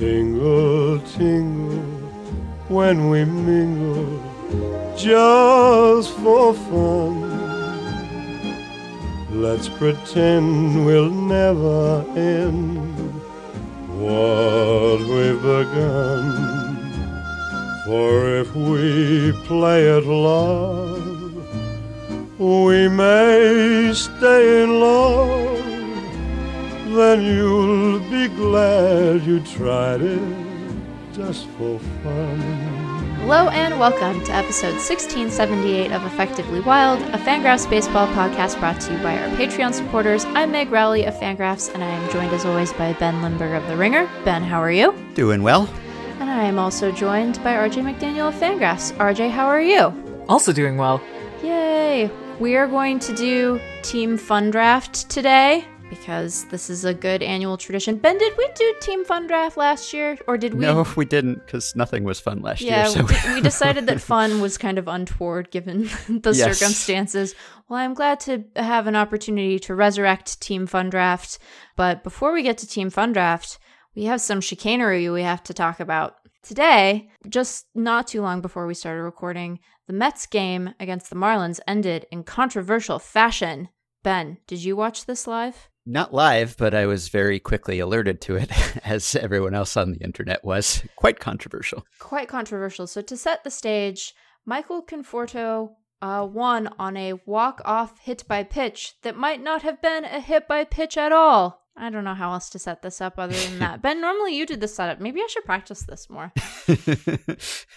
Tingle, tingle, when we mingle, just for fun. Let's pretend we'll never end what we've begun. For if we play at love, we may stay in love. Then you'll be glad you tried it just for fun. Hello and welcome to episode 1678 of Effectively Wild, a Fangraphs baseball podcast brought to you by our Patreon supporters. I'm Meg Rowley of Fangraphs, and I am joined as always by Ben Lindbergh of The Ringer. Ben, how are you? Doing well. And I am also joined by RJ McDaniel of Fangraphs. RJ, how are you? Also doing well. Yay! We are going to do Team Fun Draft today because this is a good annual tradition. Ben, did we do Team Fun Draft last year, or did we? No, we didn't, because nothing was fun last yeah, year. So we, we decided that fun was kind of untoward given the Yes. circumstances. Well, I'm glad to have an opportunity to resurrect Team Fun Draft. But before we get to Team Fun Draft, we have some chicanery we have to talk about. Today, just not too long before we started recording, the Mets game against the Marlins ended in controversial fashion. Ben, did you watch this live? Not live, but I was very quickly alerted to it, as everyone else on the internet was. Quite controversial. quite controversial. So to set the stage, Michael Conforto uh, won on a walk-off hit by pitch that might not have been a hit by pitch at all. I don't know how else to set this up other than that. Ben, normally you did the setup. Maybe I should practice this more.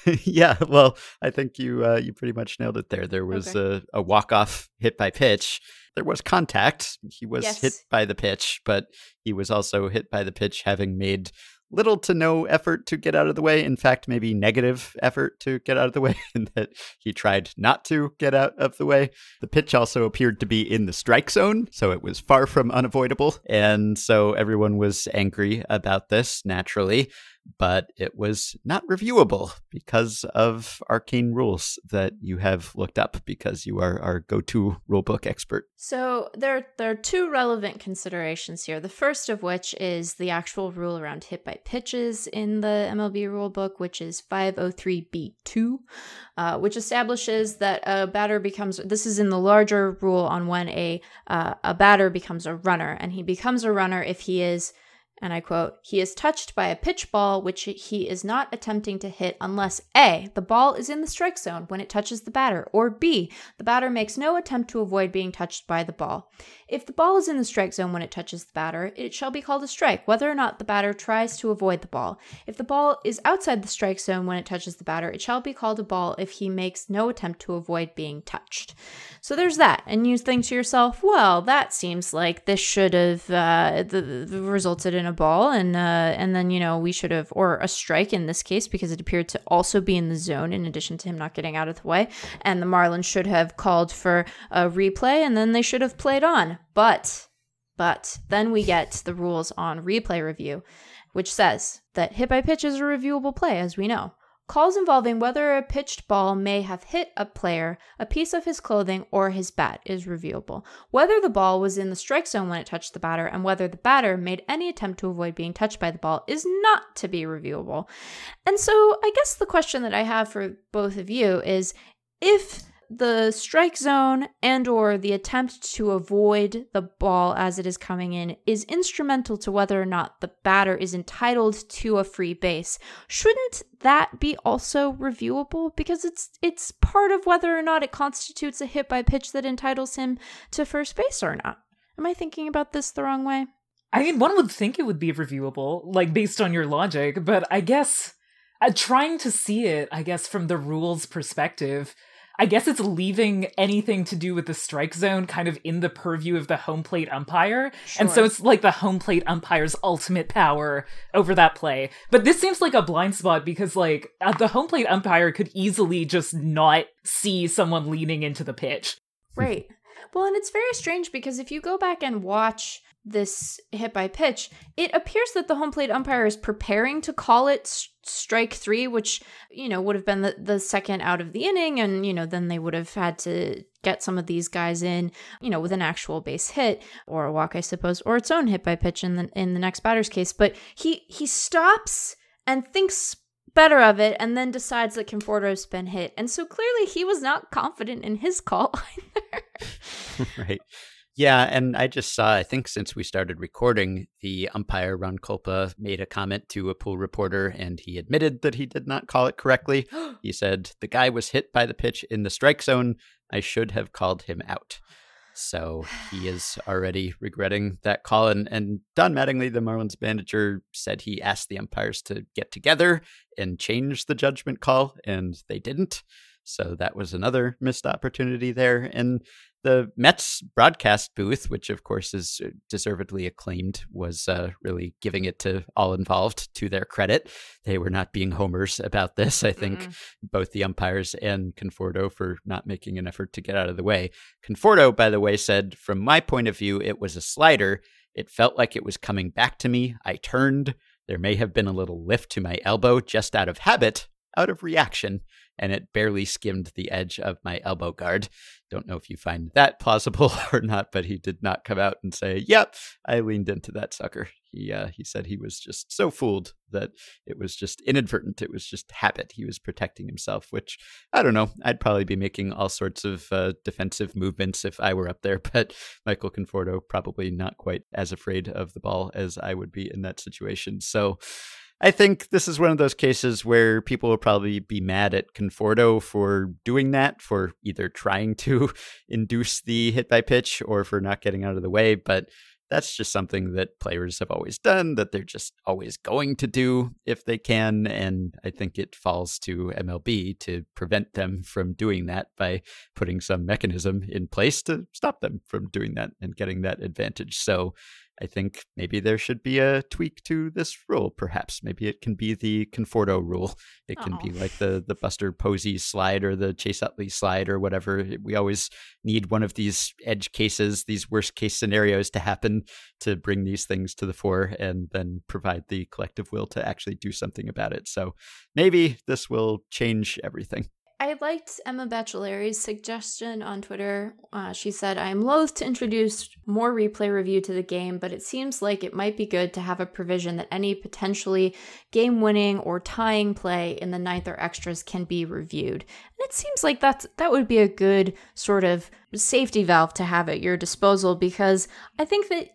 yeah, well, I think you uh, you pretty much nailed it there. There was a, a walk off hit by pitch. There was contact. He was Yes. hit by the pitch, but he was also hit by the pitch having made little to no effort to get out of the way. In fact, maybe negative effort to get out of the way, and that he tried not to get out of the way. The pitch also appeared to be in the strike zone, so it was far from unavoidable. And so everyone was angry about this, naturally but it was not reviewable because of arcane rules that you have looked up because you are our go-to rulebook expert. So there, there are two relevant considerations here. The first of which is the actual rule around hit by pitches in the MLB rulebook, which is 503b2, uh, which establishes that a batter becomes. This is in the larger rule on when a uh, a batter becomes a runner, and he becomes a runner if he is. And I quote, he is touched by a pitch ball which he is not attempting to hit unless A, the ball is in the strike zone when it touches the batter, or B, the batter makes no attempt to avoid being touched by the ball. If the ball is in the strike zone when it touches the batter, it shall be called a strike, whether or not the batter tries to avoid the ball. If the ball is outside the strike zone when it touches the batter, it shall be called a ball if he makes no attempt to avoid being touched. So there's that, and you think to yourself, well, that seems like this should have uh, resulted in a ball, and uh, and then you know we should have, or a strike in this case because it appeared to also be in the zone in addition to him not getting out of the way, and the Marlins should have called for a replay, and then they should have played on. But but then we get the rules on replay review, which says that hit by pitch is a reviewable play, as we know. Calls involving whether a pitched ball may have hit a player, a piece of his clothing, or his bat is reviewable. Whether the ball was in the strike zone when it touched the batter, and whether the batter made any attempt to avoid being touched by the ball is not to be reviewable. And so I guess the question that I have for both of you is if the strike zone and or the attempt to avoid the ball as it is coming in is instrumental to whether or not the batter is entitled to a free base. Shouldn't that be also reviewable? Because it's it's part of whether or not it constitutes a hit by pitch that entitles him to first base or not. Am i thinking about this the wrong way? I mean, one would think it would be reviewable, like based on your logic, but I guess uh, trying to see it, I guess, from the rules perspective, I guess it's leaving anything to do with the strike zone kind of in the purview of the home plate umpire. And so it's like the home plate umpire's ultimate power over that play. But this seems like a blind spot because, like, uh, the home plate umpire could easily just not see someone leaning into the pitch. Right. Well, and it's very strange because if you go back and watch this hit by pitch, it appears that the home plate umpire is preparing to call it strike three, which, you know, would have been the, the second out of the inning. And, you know, then they would have had to get some of these guys in, you know, with an actual base hit or a walk, I suppose, or its own hit by pitch in the in the next batter's case. But he he stops and thinks better of it and then decides that Conforto's been hit. And so clearly he was not confident in his call either. right. Yeah, and I just saw, I think since we started recording, the umpire Ron Kulpa made a comment to a pool reporter and he admitted that he did not call it correctly. he said, The guy was hit by the pitch in the strike zone. I should have called him out. So he is already regretting that call. And, and Don Mattingly, the Marlins manager, said he asked the umpires to get together and change the judgment call, and they didn't. So that was another missed opportunity there. And the Mets broadcast booth, which of course is uh, deservedly acclaimed, was uh, really giving it to all involved to their credit. They were not being homers about this. I think mm both the umpires and Conforto for not making an effort to get out of the way. Conforto, by the way, said, From my point of view, it was a slider. It felt like it was coming back to me. I turned. There may have been a little lift to my elbow just out of habit, out of reaction and it barely skimmed the edge of my elbow guard. Don't know if you find that plausible or not, but he did not come out and say, "Yep, I leaned into that sucker." He uh, he said he was just so fooled that it was just inadvertent. It was just habit. He was protecting himself, which I don't know. I'd probably be making all sorts of uh, defensive movements if I were up there, but Michael Conforto probably not quite as afraid of the ball as I would be in that situation. So. I think this is one of those cases where people will probably be mad at Conforto for doing that, for either trying to induce the hit by pitch or for not getting out of the way. But that's just something that players have always done, that they're just always going to do if they can. And I think it falls to MLB to prevent them from doing that by putting some mechanism in place to stop them from doing that and getting that advantage. So I think maybe there should be a tweak to this rule. Perhaps maybe it can be the Conforto rule. It can be like the the Buster Posey slide or the Chase Utley slide or whatever. We always need one of these edge cases, these worst case scenarios to happen to bring these things to the fore and then provide the collective will to actually do something about it. So maybe this will change everything. I liked Emma Baccellieri's suggestion on Twitter. Uh, she said, I am loath to introduce more replay review to the game, but it seems like it might be good to have a provision that any potentially game winning or tying play in the ninth or extras can be reviewed. And it seems like that's, that would be a good sort of safety valve to have at your disposal because I think that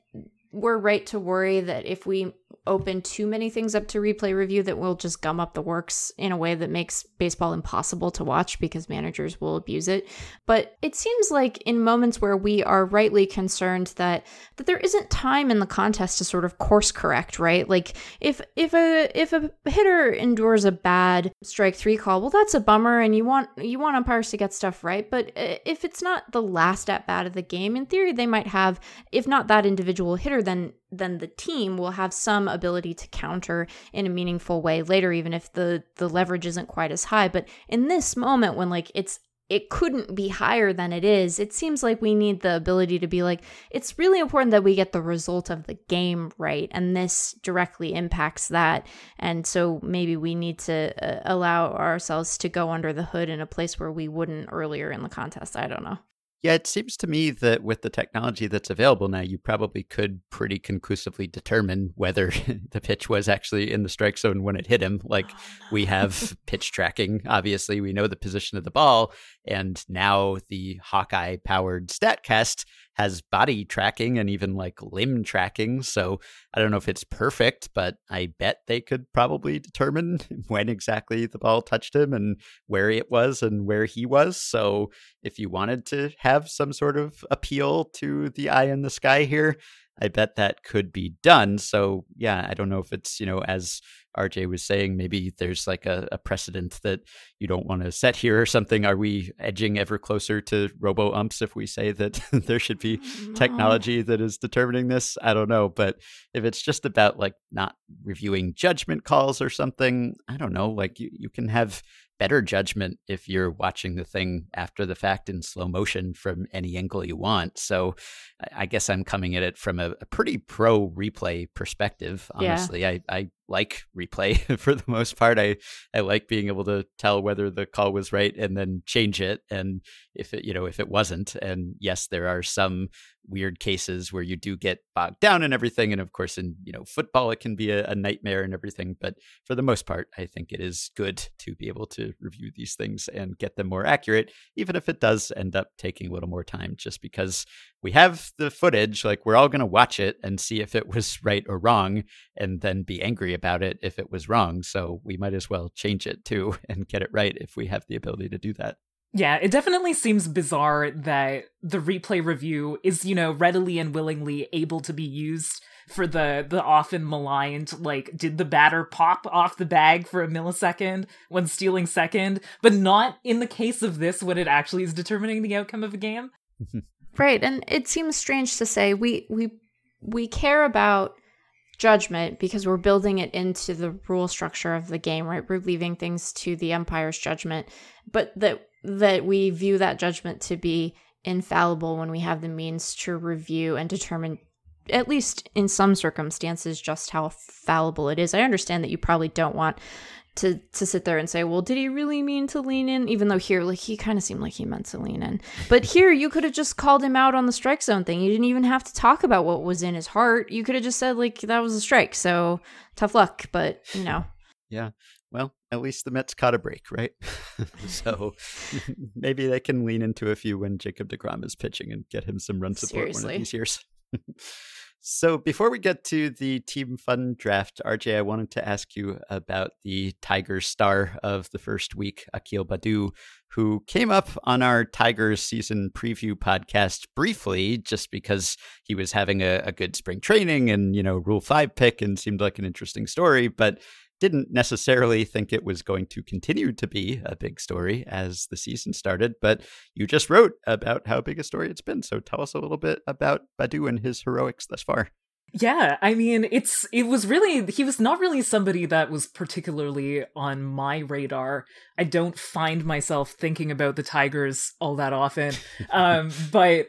we're right to worry that if we open too many things up to replay review that we'll just gum up the works in a way that makes baseball impossible to watch because managers will abuse it. But it seems like in moments where we are rightly concerned that that there isn't time in the contest to sort of course correct, right? Like if if a if a hitter endures a bad strike 3 call, well that's a bummer and you want you want umpires to get stuff right, but uh, if it's not the last at bat of the game, in theory they might have if not that individual hitter then then the team will have some ability to counter in a meaningful way later even if the the leverage isn't quite as high. But in this moment when like it's it couldn't be higher than it is it seems like we need the ability to be like it's really important that we get the result of the game right and this directly impacts that. And so maybe we need to uh, allow ourselves to go under the hood in a place where we wouldn't earlier in the contest. I don't know yeah, it seems to me that with the technology that's available now, you probably could pretty conclusively determine whether the pitch was actually in the strike zone when it hit him. Like oh, no. we have pitch tracking, obviously, we know the position of the ball, and now the Hawkeye powered StatCast has body tracking and even like limb tracking. So I don't know if it's perfect, but I bet they could probably determine when exactly the ball touched him and where it was and where he was. So if you wanted to have some sort of appeal to the eye in the sky here, I bet that could be done. So yeah, I don't know if it's, you know, as RJ was saying, maybe there's like a, a precedent that you don't want to set here or something. Are we edging ever closer to robo umps if we say that there should be technology that is determining this? I don't know. But if it's just about like not reviewing judgment calls or something. I don't know. Like you, you can have better judgment if you're watching the thing after the fact in slow motion from any angle you want. So I guess I'm coming at it from a, a pretty pro replay perspective. Honestly, yeah. I, I like replay for the most part. I, I like being able to tell whether the call was right and then change it. And if it, you know, if it wasn't, and yes, there are some weird cases where you do get bogged down and everything. And of course, in, you know, football, it can be a, a nightmare and everything. But for the most part, I think it is good to be able to review these things and get them more accurate, even if it does end up taking a little more time, just because we have the footage like we're all going to watch it and see if it was right or wrong and then be angry about it if it was wrong so we might as well change it too and get it right if we have the ability to do that yeah, it definitely seems bizarre that the replay review is, you know, readily and willingly able to be used for the the often maligned like did the batter pop off the bag for a millisecond when stealing second, but not in the case of this when it actually is determining the outcome of a game. Right, and it seems strange to say we we we care about judgment because we're building it into the rule structure of the game, right? We're leaving things to the umpire's judgment, but that that we view that judgment to be infallible when we have the means to review and determine at least in some circumstances just how fallible it is. I understand that you probably don't want to to sit there and say, well, did he really mean to lean in? Even though here, like he kind of seemed like he meant to lean in. But here, you could have just called him out on the strike zone thing. You didn't even have to talk about what was in his heart. You could have just said like that was a strike. So tough luck. But you know. Yeah. Well, at least the Mets caught a break, right? so maybe they can lean into a few when Jacob DeGrom is pitching and get him some run support Seriously. one of these years. So before we get to the team fun draft, RJ, I wanted to ask you about the Tigers star of the first week, Akil Baddoo, who came up on our Tigers season preview podcast briefly, just because he was having a, a good spring training and you know Rule Five pick and seemed like an interesting story, but didn't necessarily think it was going to continue to be a big story as the season started, but you just wrote about how big a story it's been. So tell us a little bit about Baddoo and his heroics thus far. Yeah, I mean, it's it was really he was not really somebody that was particularly on my radar. I don't find myself thinking about the Tigers all that often. um, but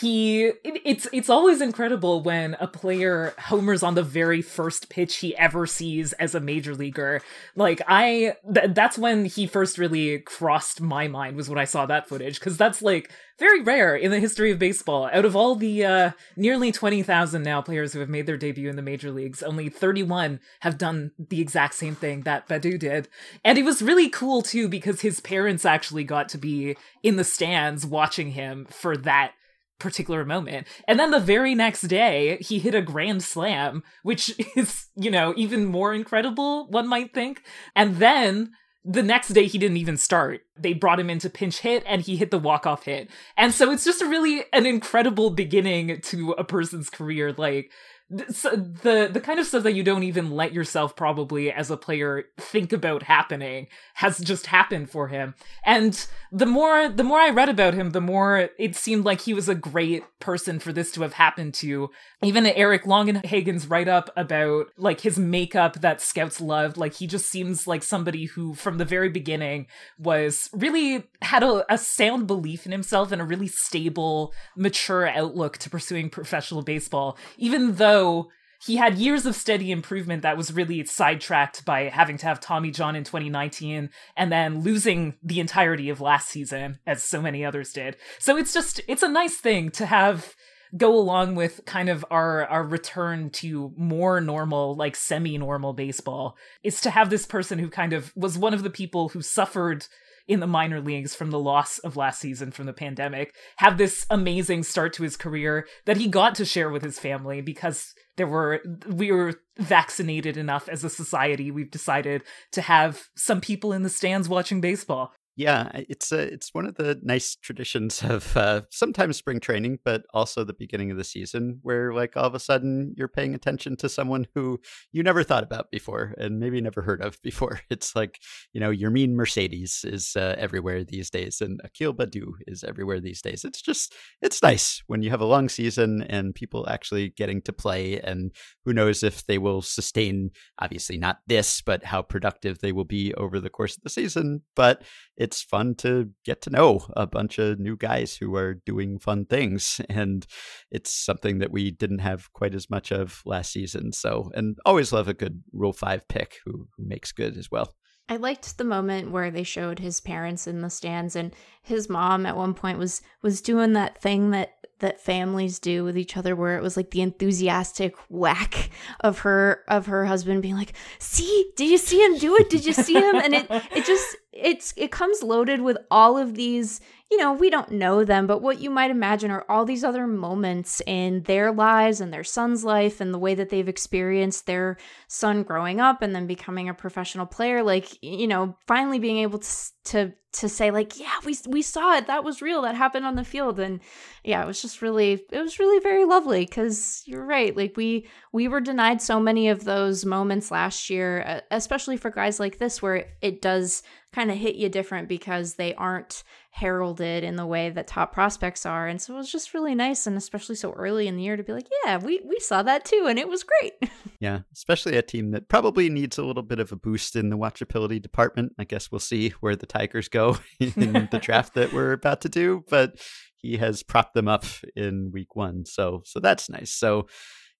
he it, it's it's always incredible when a player homers on the very first pitch he ever sees as a major leaguer. Like i th- that's when he first really crossed my mind was when i saw that footage because that's like very rare in the history of baseball. Out of all the uh, nearly 20,000 now players who have made their debut in the major leagues only 31 have done the exact same thing that Baddoo did. And it was really cool too because his parents actually got to be in the stands watching him for that particular moment. And then the very next day, he hit a grand slam, which is, you know, even more incredible, one might think. And then the next day, he didn't even start. They brought him into pinch hit and he hit the walk-off hit. And so it's just a really an incredible beginning to a person's career. Like, the the kind of stuff that you don't even let yourself probably as a player think about happening has just happened for him. And the more the more i read about him the more it seemed like he was a great person for this to have happened to. Even eric longenhagen's write up about like his makeup that scouts loved like he just seems like somebody who from the very beginning was really had a, a sound belief in himself and a really stable mature outlook to pursuing professional baseball. Even though though he had years of steady improvement that was really sidetracked by having to have Tommy John in 2019 and then losing the entirety of last season, as so many others did. So it's just, it's a nice thing to have go along with kind of our our return to more normal like semi-normal baseball is to have this person who kind of was one of the people who suffered in the minor leagues from the loss of last season from the pandemic, have this amazing start to his career that he got to share with his family because there were we were vaccinated enough as a society we've decided to have some people in the stands watching baseball Yeah, it's a, it's one of the nice traditions of uh, sometimes spring training, but also the beginning of the season, where like all of a sudden you're paying attention to someone who you never thought about before and maybe never heard of before. It's like you know, Yermín Mercedes is uh, everywhere these days, and Akil Baddoo is everywhere these days. It's just it's nice when you have a long season and people actually getting to play, and who knows if they will sustain. Obviously, not this, but how productive they will be over the course of the season, but it's fun to get to know a bunch of new guys who are doing fun things. And it's something that we didn't have quite as much of last season. So, and always love a good Rule 5 pick who, who makes good as well. I liked the moment where they showed his parents in the stands and his mom at one point was was doing that thing that that families do with each other where it was like the enthusiastic whack of her of her husband being like see did you see him do it did you see him and it it just it's it comes loaded with all of these you know we don't know them but what you might imagine are all these other moments in their lives and their son's life and the way that they've experienced their son growing up and then becoming a professional player. Like you know finally being able to to to say like yeah we we saw it. That was real. That happened on the field. And yeah it was just really it was really very lovely cuz you're right. Like we we were denied so many of those moments last year especially for guys like this where it does kind of hit you different because they aren't heralded in the way that top prospects are. And so it was just really nice and especially so early in the year to be like, yeah, we we saw that too and it was great. yeah, especially a team that probably needs a little bit of a boost in the watchability department. I guess we'll see where the Tigers go in the draft that we're about to do, but he has propped them up in week 1. So so that's nice. So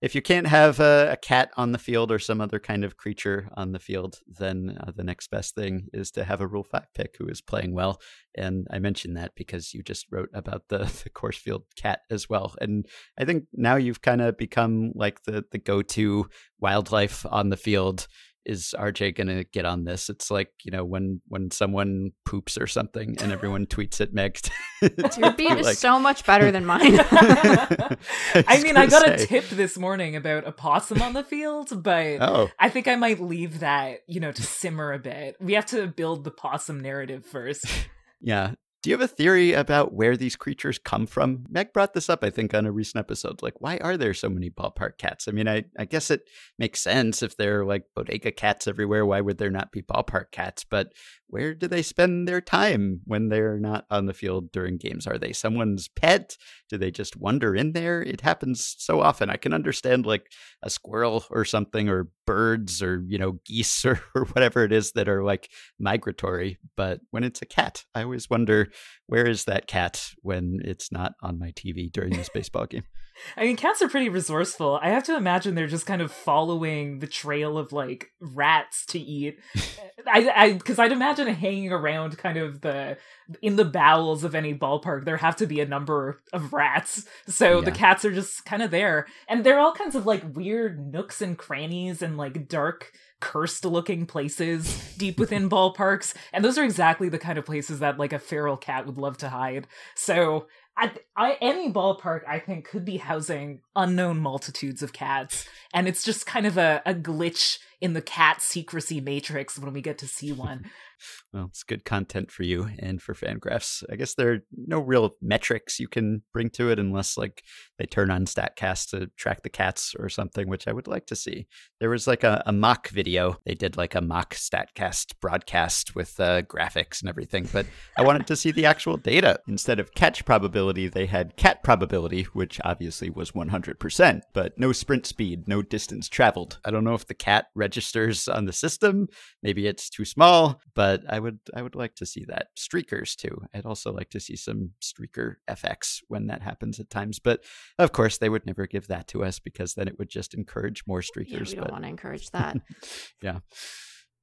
if you can't have a, a, cat on the field or some other kind of creature on the field, then uh, the next best thing is to have a Rule 5 pick who is playing well. And I mentioned that because you just wrote about the, the Coors Field cat as well. And I think now you've kind of become like the, the go to wildlife on the field is RJ going to get on this? It's like you know when when someone poops or something and everyone tweets at Meg. Your beat like... is so much better than mine. I, I mean, I got say. a tip this morning about a possum on the field, but oh. I think I might leave that you know to simmer a bit. We have to build the possum narrative first. Yeah, do you have a theory about where these creatures come from? Meg brought this up, I think, on a recent episode. Like, why are there so many ballpark cats? I mean, I, I guess it makes sense if there are like bodega cats everywhere. Why would there not be ballpark cats? But where do they spend their time when they're not on the field during games? Are they someone's pet? Do they just wander in there? It happens so often. I can understand like a squirrel or something, or birds, or, you know, geese, or, or whatever it is that are like migratory. But when it's a cat, I always wonder where is that cat when it's not on my TV during this baseball game? I mean, cats are pretty resourceful. I have to imagine they're just kind of following the trail of like rats to eat. I, I, because I'd imagine hanging around kind of the in the bowels of any ballpark, there have to be a number of rats. So yeah. the cats are just kind of there, and they're all kinds of like weird nooks and crannies and like dark cursed looking places deep within ballparks. And those are exactly the kind of places that like a feral cat would love to hide. So I, I, any ballpark I think could be housing unknown multitudes of cats, and it's just kind of a, a glitch in the cat secrecy matrix when we get to see one. Well, it's good content for you and for Fangraphs. I guess there are no real metrics you can bring to it unless like they turn on StatCast to track the cats or something, which I would like to see. There was like a, a mock video. They did like a mock StatCast broadcast with uh, graphics and everything, but I wanted to see the actual data. Instead of catch probability, they had cat probability, which obviously was 100%, but no sprint speed, no distance traveled. I don't know if the cat registers on the system. Maybe it's too small, but I would I would like to see that. Streakers too. I'd also like to see some streaker FX when that happens at times. But of course, they would never give that to us because then it would just encourage more streakers. Yeah, we don't but... want to encourage that. yeah.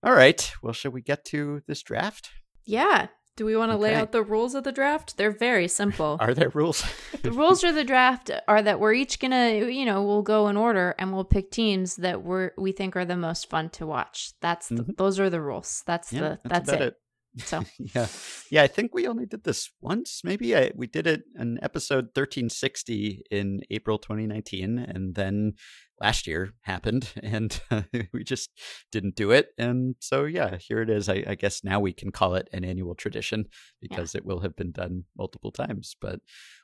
All right. Well, shall we get to this draft? Yeah. Do we want to okay. lay out the rules of the draft? They're very simple. Are there rules? the rules of the draft are that we're each gonna, you know, we'll go in order and we'll pick teams that we're we think are the most fun to watch. That's the, mm-hmm. those are the rules. That's yeah, the that's, that's it. it. So yeah, yeah. I think we only did this once. Maybe I, we did it in episode 1360 in April 2019, and then last year happened, and uh, we just didn't do it. And so, yeah, here it is. I, I guess now we can call it an annual tradition because yeah. it will have been done multiple times. But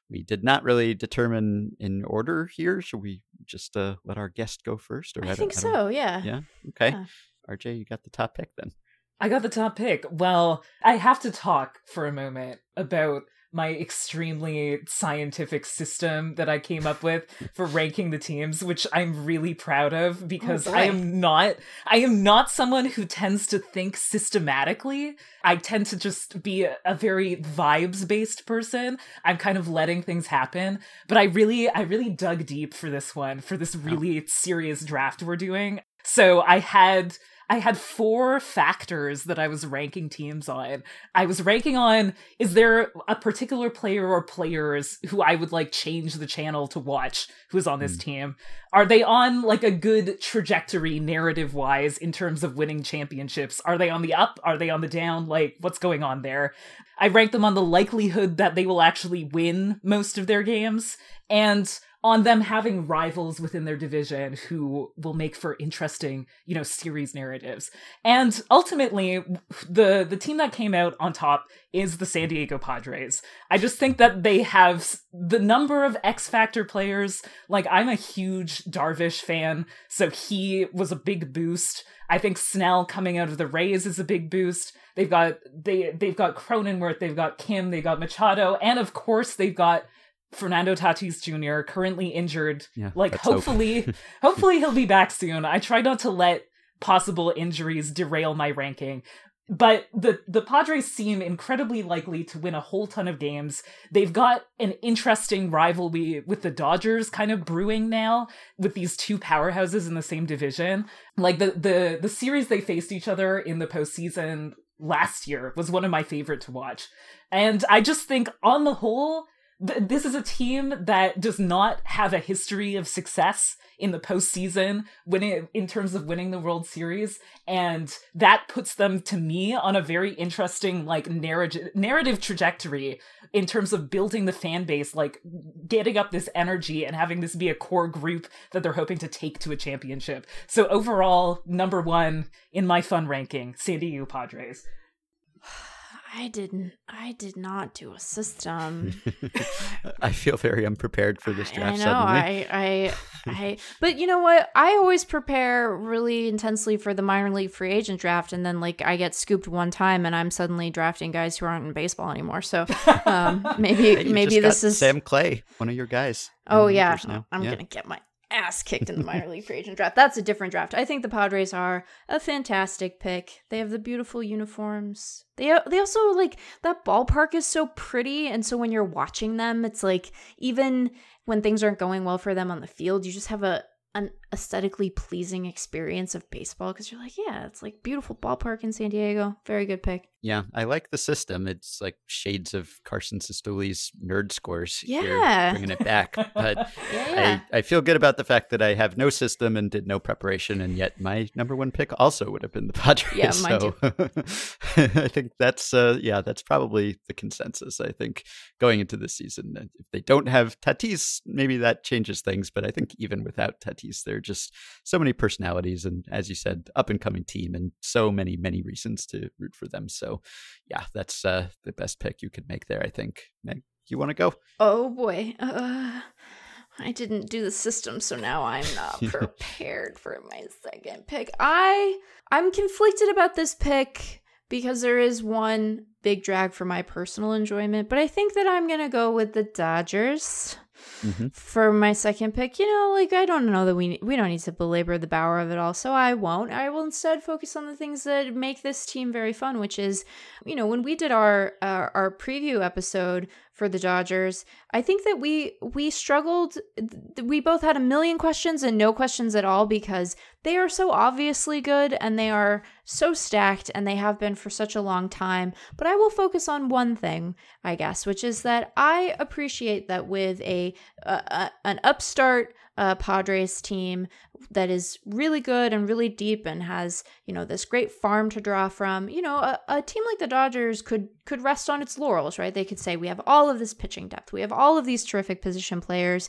we did not really determine in order here. Should we just uh, let our guest go first? Or I, I think so. Yeah. Yeah. Okay. Yeah. RJ, you got the top pick then. I got the top pick. Well, I have to talk for a moment about my extremely scientific system that I came up with for ranking the teams, which I'm really proud of oh, because oh I am not I am not someone who tends to think systematically. I tend to just be a, a very vibes based person. I'm kind of letting things happen, but I really I really dug deep for this one, for this oh. really oh. serious draft we're doing. So I had I had four factors that I was ranking teams on. I was ranking on is there a particular player or players who I would like change the channel to watch who's on this mm. team? Are they on like a good trajectory narrative wise in terms of winning championships? Are they on the up? Are they on the down? Like what's going on there? I rank them on the likelihood that they will actually win most of their games and on them having rivals within their division who will make for interesting, you know, series narratives. And ultimately, the the team that came out on top is the San Diego Padres. I just think that they have the number of X Factor players. Like I'm a huge Darvish fan, so he was a big boost. I think Snell coming out of the Rays is a big boost. They've got they they've got Cronenworth, they've got Kim, they've got Machado, and of course they've got Fernando Tatis Jr. currently injured. Yeah, like hopefully hopefully he'll be back soon. I try not to let possible injuries derail my ranking. But the the Padres seem incredibly likely to win a whole ton of games. They've got an interesting rivalry with the Dodgers kind of brewing now with these two powerhouses in the same division. Like the the the series they faced each other in the postseason last year was one of my favorite to watch. And I just think on the whole this is a team that does not have a history of success in the postseason winning in terms of winning the World Series, and that puts them to me on a very interesting like narrative narrative trajectory in terms of building the fan base, like getting up this energy and having this be a core group that they're hoping to take to a championship. So overall, number one in my fun ranking, San Diego Padres. I didn't. I did not do a system. I feel very unprepared for this draft. I know. I, I, I. But you know what? I always prepare really intensely for the minor league free agent draft, and then like I get scooped one time, and I'm suddenly drafting guys who aren't in baseball anymore. So um, maybe maybe this is Sam Clay, one of your guys. Oh yeah, I'm yeah. gonna get my ass kicked in the minor league free agent draft. That's a different draft. I think the Padres are a fantastic pick. They have the beautiful uniforms. They uh, they also like that ballpark is so pretty and so when you're watching them it's like even when things aren't going well for them on the field, you just have a an aesthetically pleasing experience of baseball because you're like, yeah, it's like beautiful ballpark in San Diego. Very good pick. Yeah, I like the system. It's like shades of Carson Cistulli's nerd scores. Yeah, bringing it back. But yeah. I, I feel good about the fact that I have no system and did no preparation, and yet my number one pick also would have been the Padres. Yeah, mine so I think that's uh, yeah, that's probably the consensus. I think going into this season, if they don't have Tatis, maybe that changes things. But I think even without Tatis, they're just so many personalities, and as you said, up and coming team, and so many many reasons to root for them. So yeah, that's uh, the best pick you could make there, I think. Meg, you want to go? Oh boy. Uh, I didn't do the system, so now I'm not prepared for my second pick. I I'm conflicted about this pick because there is one big drag for my personal enjoyment, but I think that I'm gonna go with the Dodgers. Mm-hmm. For my second pick, you know, like I don't know that we we don't need to belabor the Bauer of it all, so I won't. I will instead focus on the things that make this team very fun, which is, you know, when we did our uh, our preview episode for the Dodgers. I think that we we struggled we both had a million questions and no questions at all because they are so obviously good and they are so stacked and they have been for such a long time. But I will focus on one thing, I guess, which is that I appreciate that with a, a, a an upstart uh, Padres team that is really good and really deep and has, you know, this great farm to draw from, you know, a, a team like the Dodgers could could rest on its laurels, right? They could say we have all of this pitching depth. We have all of these terrific position players.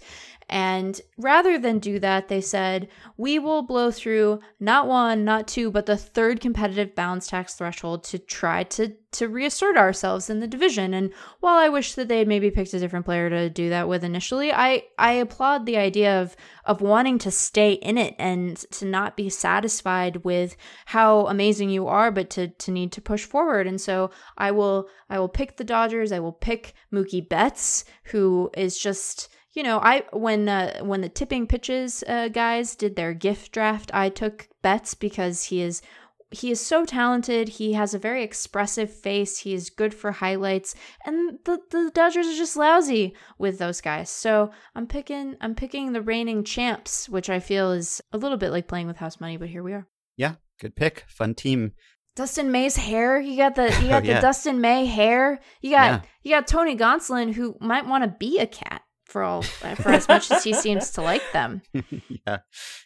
And rather than do that, they said, we will blow through not one, not two, but the third competitive balance tax threshold to try to to reassert ourselves in the division. And while I wish that they had maybe picked a different player to do that with initially, I I applaud the idea of of wanting to stay in it and to not be satisfied with how amazing you are, but to to need to push forward. And so I will I will pick the Dodgers. I will pick Mookie Betts, who is just you know, I when uh, when the tipping pitches uh, guys did their gift draft, I took Betts because he is he is so talented. He has a very expressive face. He is good for highlights, and the the Dodgers are just lousy with those guys. So I'm picking I'm picking the reigning champs, which I feel is a little bit like playing with house money, but here we are. Yeah, good pick. Fun team. Dustin May's hair. You got the you oh, got Oh, yeah. the Dustin May hair. You got Yeah. you got Tony Gonsolin who might want to be a cat for all for as much as he seems to like them. yeah,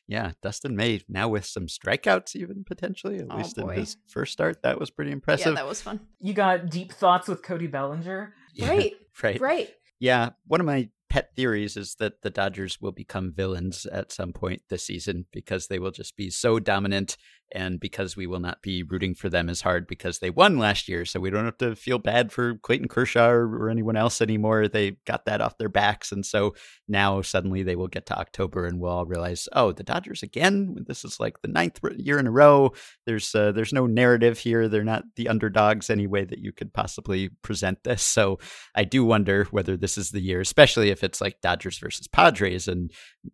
yeah. Dustin May now with some strikeouts, even potentially at Oh, least boy. in his first start. That was pretty impressive. Yeah, that was fun. You got deep thoughts with Cody Bellinger. Yeah, Right. right. Right. Yeah, one of my pet theories is that the Dodgers will become villains at some point this season because they will just be so dominant and because we will not be rooting for them as hard because they won last year. So we don't have to feel bad for Clayton Kershaw or, or anyone else anymore. They got that off their backs. And so now suddenly they will get to October and we'll all realize, oh, the Dodgers again? This is like the ninth year in a row. There's uh, there's no narrative here. They're not the underdogs any way that you could possibly present this. So I do wonder whether this is the year, especially if it's like Dodgers versus Padres, and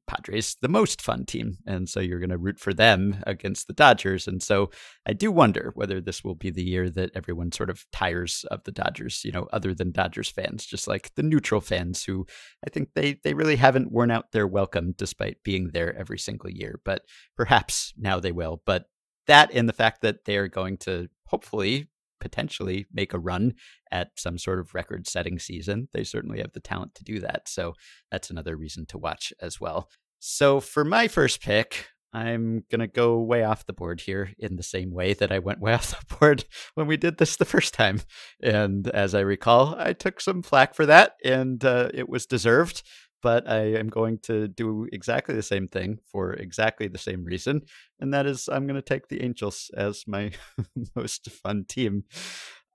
Padres the most fun team, and so you're going to root for them against the Dodgers, and so I do wonder whether this will be the year that everyone sort of tires of the Dodgers, you know, other than Dodgers fans, just like the neutral fans who I think they they really haven't worn out their welcome despite being there every single year, but perhaps now they will, but. That and the fact that they're going to hopefully potentially make a run at some sort of record setting season. They certainly have the talent to do that. So that's another reason to watch as well. So for my first pick, I'm going to go way off the board here in the same way that I went way off the board when we did this the first time. And as I recall, I took some flack for that and uh, it was deserved. But I am going to do exactly the same thing for exactly the same reason. And that is, I'm going to take the Angels as my most fun team.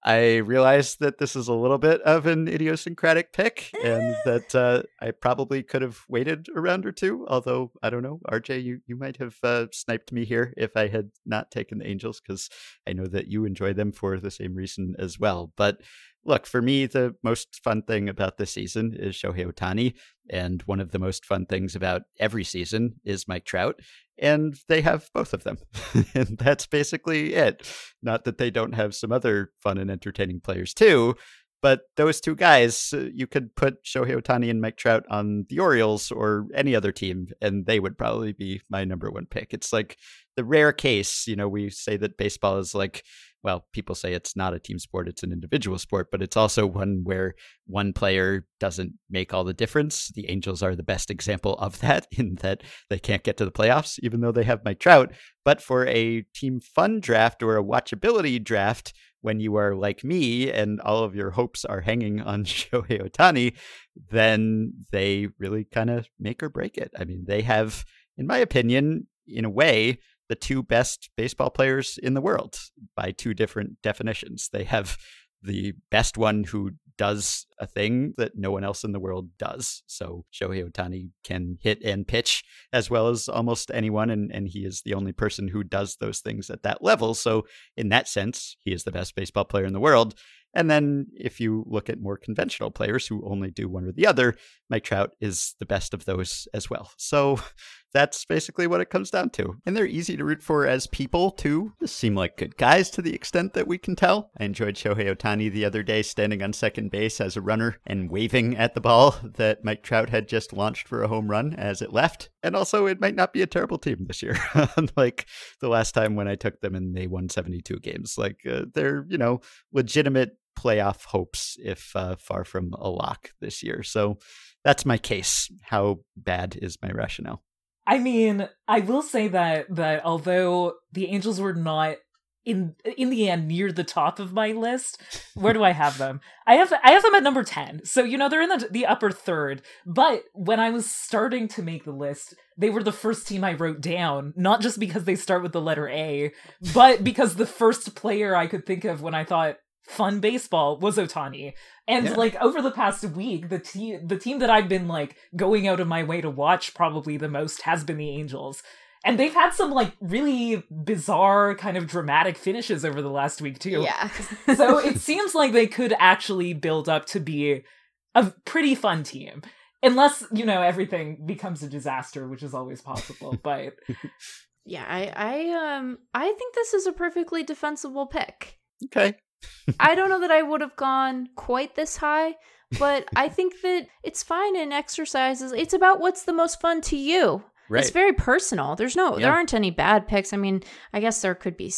I realize that this is a little bit of an idiosyncratic pick and that uh, I probably could have waited a round or two. Although, I don't know, RJ, you, you might have uh, sniped me here if I had not taken the Angels because I know that you enjoy them for the same reason as well. But look, for me, the most fun thing about this season is Shohei Ohtani. And one of the most fun things about every season is Mike Trout. And they have both of them. and that's basically it. Not that they don't have some other fun and entertaining players too, but those two guys, uh, you could put Shohei Ohtani and Mike Trout on the Orioles or any other team, and they would probably be my number one pick. It's like the rare case, you know, we say that baseball is like, well, people say it's not a team sport, it's an individual sport, but it's also one where one player doesn't make all the difference. The Angels are the best example of that, in that they can't get to the playoffs, even though they have Mike Trout. But for a team fun draft or a watchability draft, when you are like me and all of your hopes are hanging on Shohei Ohtani, then they really kind of make or break it. I mean, they have, in my opinion, in a way, the two best baseball players in the world by two different definitions. They have the best one who does a thing that no one else in the world does. So Shohei Ohtani can hit and pitch as well as almost anyone, and, and he is the only person who does those things at that level. So in that sense, he is the best baseball player in the world. And then if you look at more conventional players who only do one or the other, Mike Trout is the best of those as well. So that's basically what it comes down to. And they're easy to root for as people, too. Seem like good guys to the extent that we can tell. I enjoyed Shohei Ohtani the other day standing on second base as a runner and waving at the ball that Mike Trout had just launched for a home run as it left. And also, it might not be a terrible team this year, unlike the last time when I took them and they won 72 games. Like, uh, they're, you know, legitimate playoff hopes, if uh, far from a lock this year. So that's my case. How bad is my rationale? I mean, I will say that that although the Angels were not in in the end near the top of my list, where do I have them? I have I have them at number 10. So, you know, they're in the the upper third. But when I was starting to make the list, they were the first team I wrote down, not just because they start with the letter A, but because the first player I could think of when I thought fun baseball was Ohtani. And Yeah. like over the past week, the team the team that I've been like going out of my way to watch probably the most has been the Angels. And they've had some like really bizarre kind of dramatic finishes over the last week too. Yeah. so it seems like they could actually build up to be a pretty fun team. Unless, you know, everything becomes a disaster, which is always possible. But yeah, I, I um I think this is a perfectly defensible pick. Okay. I don't know that I would have gone quite this high, but I think that it's fine in exercises. It's about what's the most fun to you. Right. It's very personal. There's no, Yeah. there aren't any bad picks. I mean, I guess there could be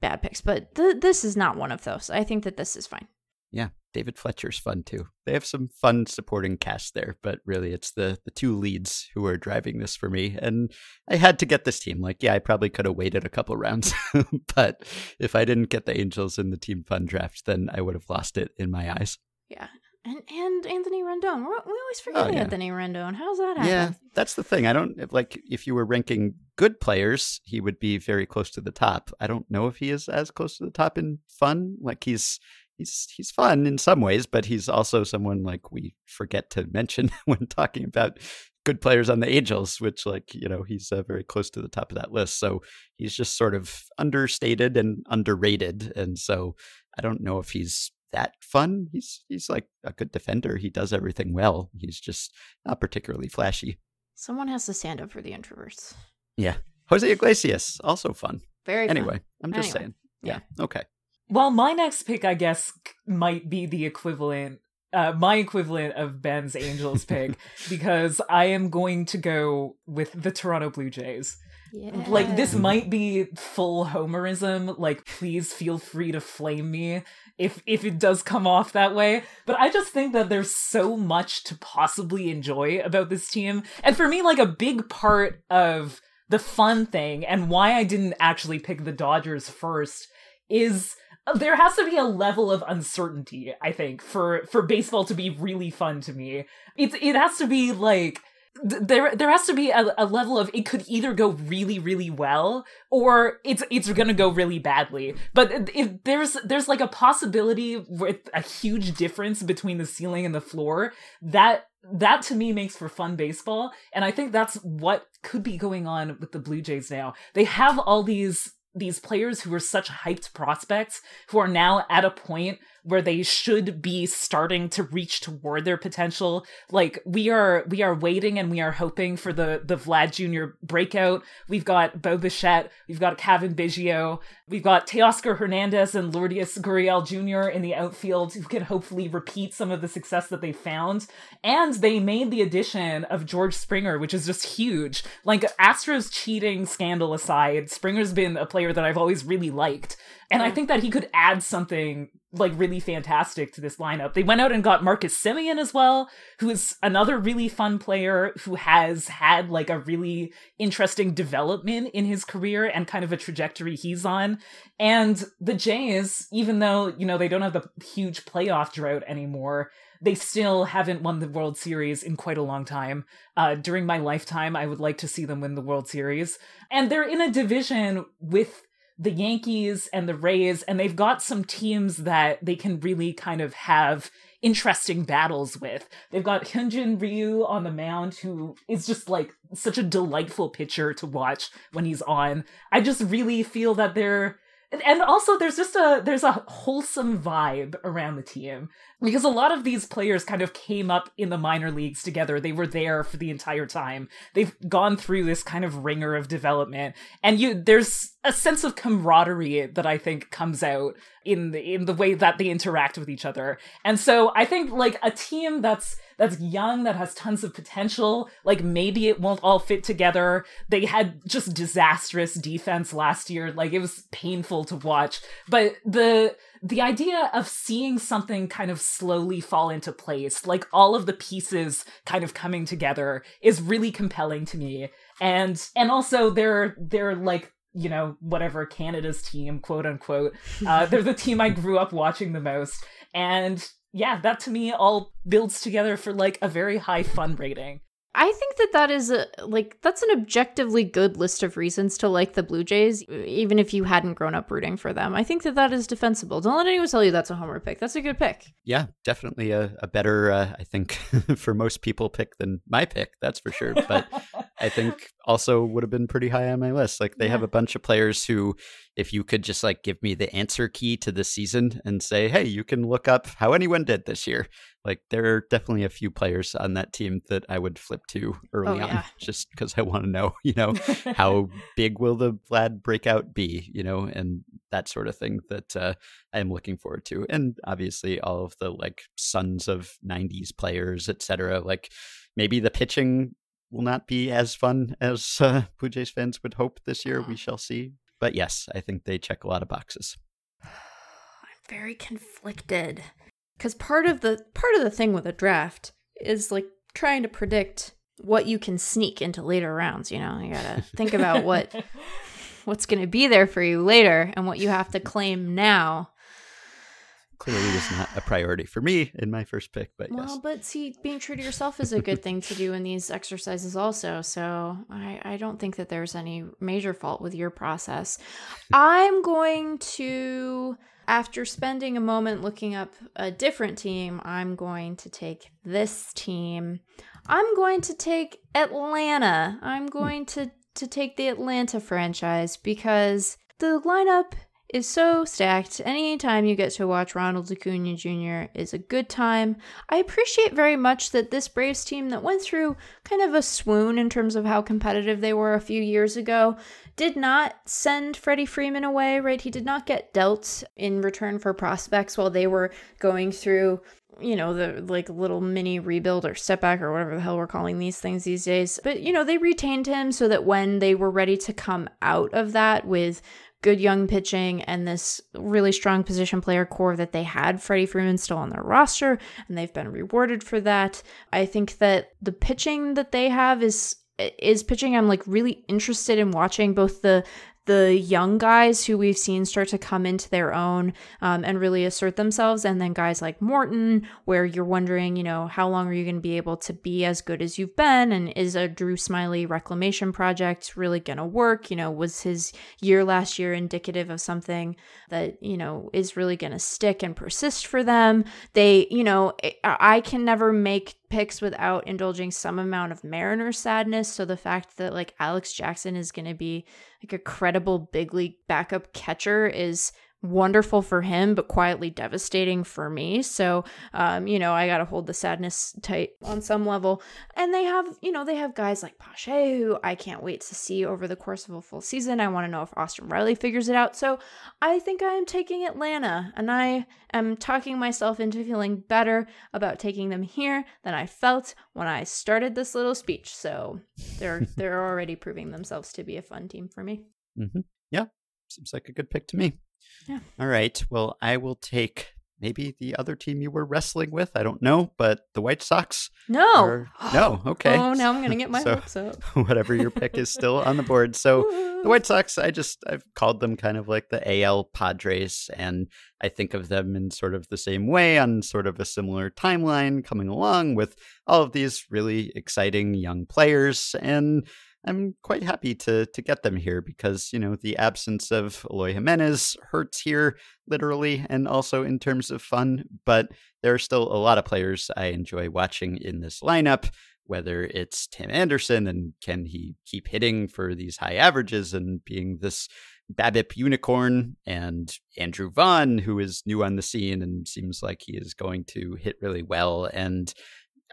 bad picks, but th- this is not one of those. I think that this is fine. yeah. David Fletcher's fun too. They have some fun supporting cast there, but really it's the the two leads who are driving this for me. And I had to get this team. Like, yeah, I probably could have waited a couple rounds, but if I didn't get the Angels in the team fun draft, then I would have lost it in my eyes. Yeah. And and Anthony Rendon. We're, we always forget Oh, yeah. Anthony Rendon. How's that happen? Yeah, that's the thing. I don't like if you were ranking good players, he would be very close to the top. I don't know if he is as close to the top in fun. Like he's he's he's fun in some ways, but he's also someone like we forget to mention when talking about good players on the Angels, which like you know he's uh, very close to the top of that list. So he's just sort of understated and underrated, and so I don't know if he's that fun. He's he's like a good defender. He does everything well. He's just not particularly flashy. Someone has to stand up for the introverts. Yeah. Jose Iglesias, also fun. Very fun. Anyway, I'm just Anyway, saying. Yeah. Okay. Well, my next pick, I guess, might be the equivalent, uh, my equivalent of Ben's Angels pick, because I am going to go with the Toronto Blue Jays. Yeah. Like this might be full homerism. Like please feel free to flame me if if it does come off that way. But I just think that there's so much to possibly enjoy about this team. And for me like a big part of the fun thing and why I didn't actually pick the Dodgers first is there has to be a level of uncertainty, I think, for for baseball to be really fun to me. It's it has to be like there there has to be a, a level of it could either go really really well or it's it's gonna go really badly but if there's there's like a possibility with a huge difference between the ceiling and the floor that that to me makes for fun baseball and i think that's what could be going on with the blue jays now they have all these these players who were such hyped prospects who are now at a point where they should be starting to reach toward their potential. Like we are we are waiting and we are hoping for the the Vlad Jr. breakout. We've got Bo Bichette, we've got Cavan Biggio, we've got Teoscar Hernandez and Lourdes Gurriel Jr. in the outfield who can hopefully repeat some of the success that they found. And they made the addition of George Springer, which is just huge. Like Astros cheating scandal aside, Springer's been a player that I've always really liked. And I think that he could add something like really fantastic to this lineup. They went out and got Marcus Semien as well, who is another really fun player who has had like a really interesting development in his career and kind of a trajectory he's on. And the Jays, even though, you know, they don't have the huge playoff drought anymore, they still haven't won the World Series in quite a long time. Uh, during my lifetime, I would like to see them win the World Series. And they're in a division with the Yankees and the Rays, and they've got some teams that they can really kind of have interesting battles with. They've got Hyunjin Ryu on the mound, who is just like such a delightful pitcher to watch when he's on. I just really feel that they're and- also there's just a there's a wholesome vibe around the team. Because a lot of these players kind of came up in the minor leagues together. They were there for the entire time. They've gone through this kind of ringer of development. And you there's a sense of camaraderie that i think comes out in the in the way that they interact with each other. And so i think like a team that's that's young that has tons of potential like maybe it won't all fit together. They had just disastrous defense last year. Like it was painful to watch. But the the idea of seeing something kind of slowly fall into place like all of the pieces kind of coming together is really compelling to me. And and also they're they're like you know whatever Canada's team quote unquote. Uh, they're the team I grew up watching the most, and yeah, that to me all builds together for like a very high fun rating. I think that that is a like that's an objectively good list of reasons to like the Blue Jays, even if you hadn't grown up rooting for them. I think that that is defensible. Don't let anyone tell you that's a homer pick. That's a good pick. Yeah, definitely a, a better, uh, I think, for most people pick than my pick. That's for sure. But I think also would have been pretty high on my list. Like they yeah. have a bunch of players who, if you could just like give me the answer key to the season and say, hey, you can look up how anyone did this year. Like there are definitely a few players on that team that I would flip to early oh, yeah. on, just because I want to know, you know, how big will the Vlad breakout be, you know, and that sort of thing that uh, I am looking forward to. And obviously all of the like sons of '90s players, etc. Like maybe the pitching will not be as fun as uh, Blue Jays fans would hope this year. We shall see. But yes, I think they check a lot of boxes. I'm very conflicted because part of the part of the thing with a draft is like trying to predict what you can sneak into later rounds. You know, you gotta think about what what's going to be there for you later and what you have to claim now clearly was not a priority for me in my first pick, but well, yes. but see, being true to yourself is a good thing to do in these exercises also. So I, I don't think that there's any major fault with your process. I'm going to, after spending a moment looking up a different team, I'm going to take this team. I'm going to take Atlanta. I'm going to to take the Atlanta franchise because the lineup is so stacked. Anytime you get to watch Ronald Acuna Jr. is a good time. I appreciate very much that this Braves team that went through kind of a swoon in terms of how competitive they were a few years ago did not send Freddie Freeman away, right? He did not get dealt in return for prospects while they were going through you know, the like little mini rebuild or step back or whatever the hell we're calling these things these days. But, you know, they retained him so that when they were ready to come out of that with good young pitching and this really strong position player core that they had Freddie Freeman still on their roster and they've been rewarded for that. I think that the pitching that they have is is pitching I'm like really interested in watching both the the young guys who we've seen start to come into their own um, and really assert themselves. And then guys like Morton, where you're wondering, you know, how long are you going to be able to be as good as you've been? And is a Drew Smyly reclamation project really going to work? You know, was his year last year indicative of something that, you know, is really going to stick and persist for them? They, you know, I can never make picks without indulging some amount of Mariner sadness. So the fact that like Alex Jackson is going to be like a credible big league backup catcher is wonderful for him, but quietly devastating for me. So, um, you know, I got to hold the sadness tight on some level. And they have, you know, they have guys like Pache who I can't wait to see over the course of a full season. I want to know if Austin Riley figures it out. So I think I am taking Atlanta and I am talking myself into feeling better about taking them here than I felt when I started this little speech. So they're, they're already proving themselves to be a fun team for me. Mm-hmm. Yeah. Seems like a good pick to me. Yeah. All right. Well, I will take maybe the other team you were wrestling with. I don't know, but the White Sox. No. Are... no. Okay. Oh, now I'm gonna get my so, hopes up. whatever your pick is still on the board. So the White Sox, I just I've called them kind of like the AL Padres, and I think of them in sort of the same way on sort of a similar timeline, coming along with all of these really exciting young players and I'm quite happy to to get them here because you know the absence of Eloy Jimenez hurts here literally and also in terms of fun. But there are still a lot of players I enjoy watching in this lineup. Whether it's Tim Anderson and can he keep hitting for these high averages and being this BABIP unicorn, and Andrew Vaughn, who is new on the scene and seems like he is going to hit really well, and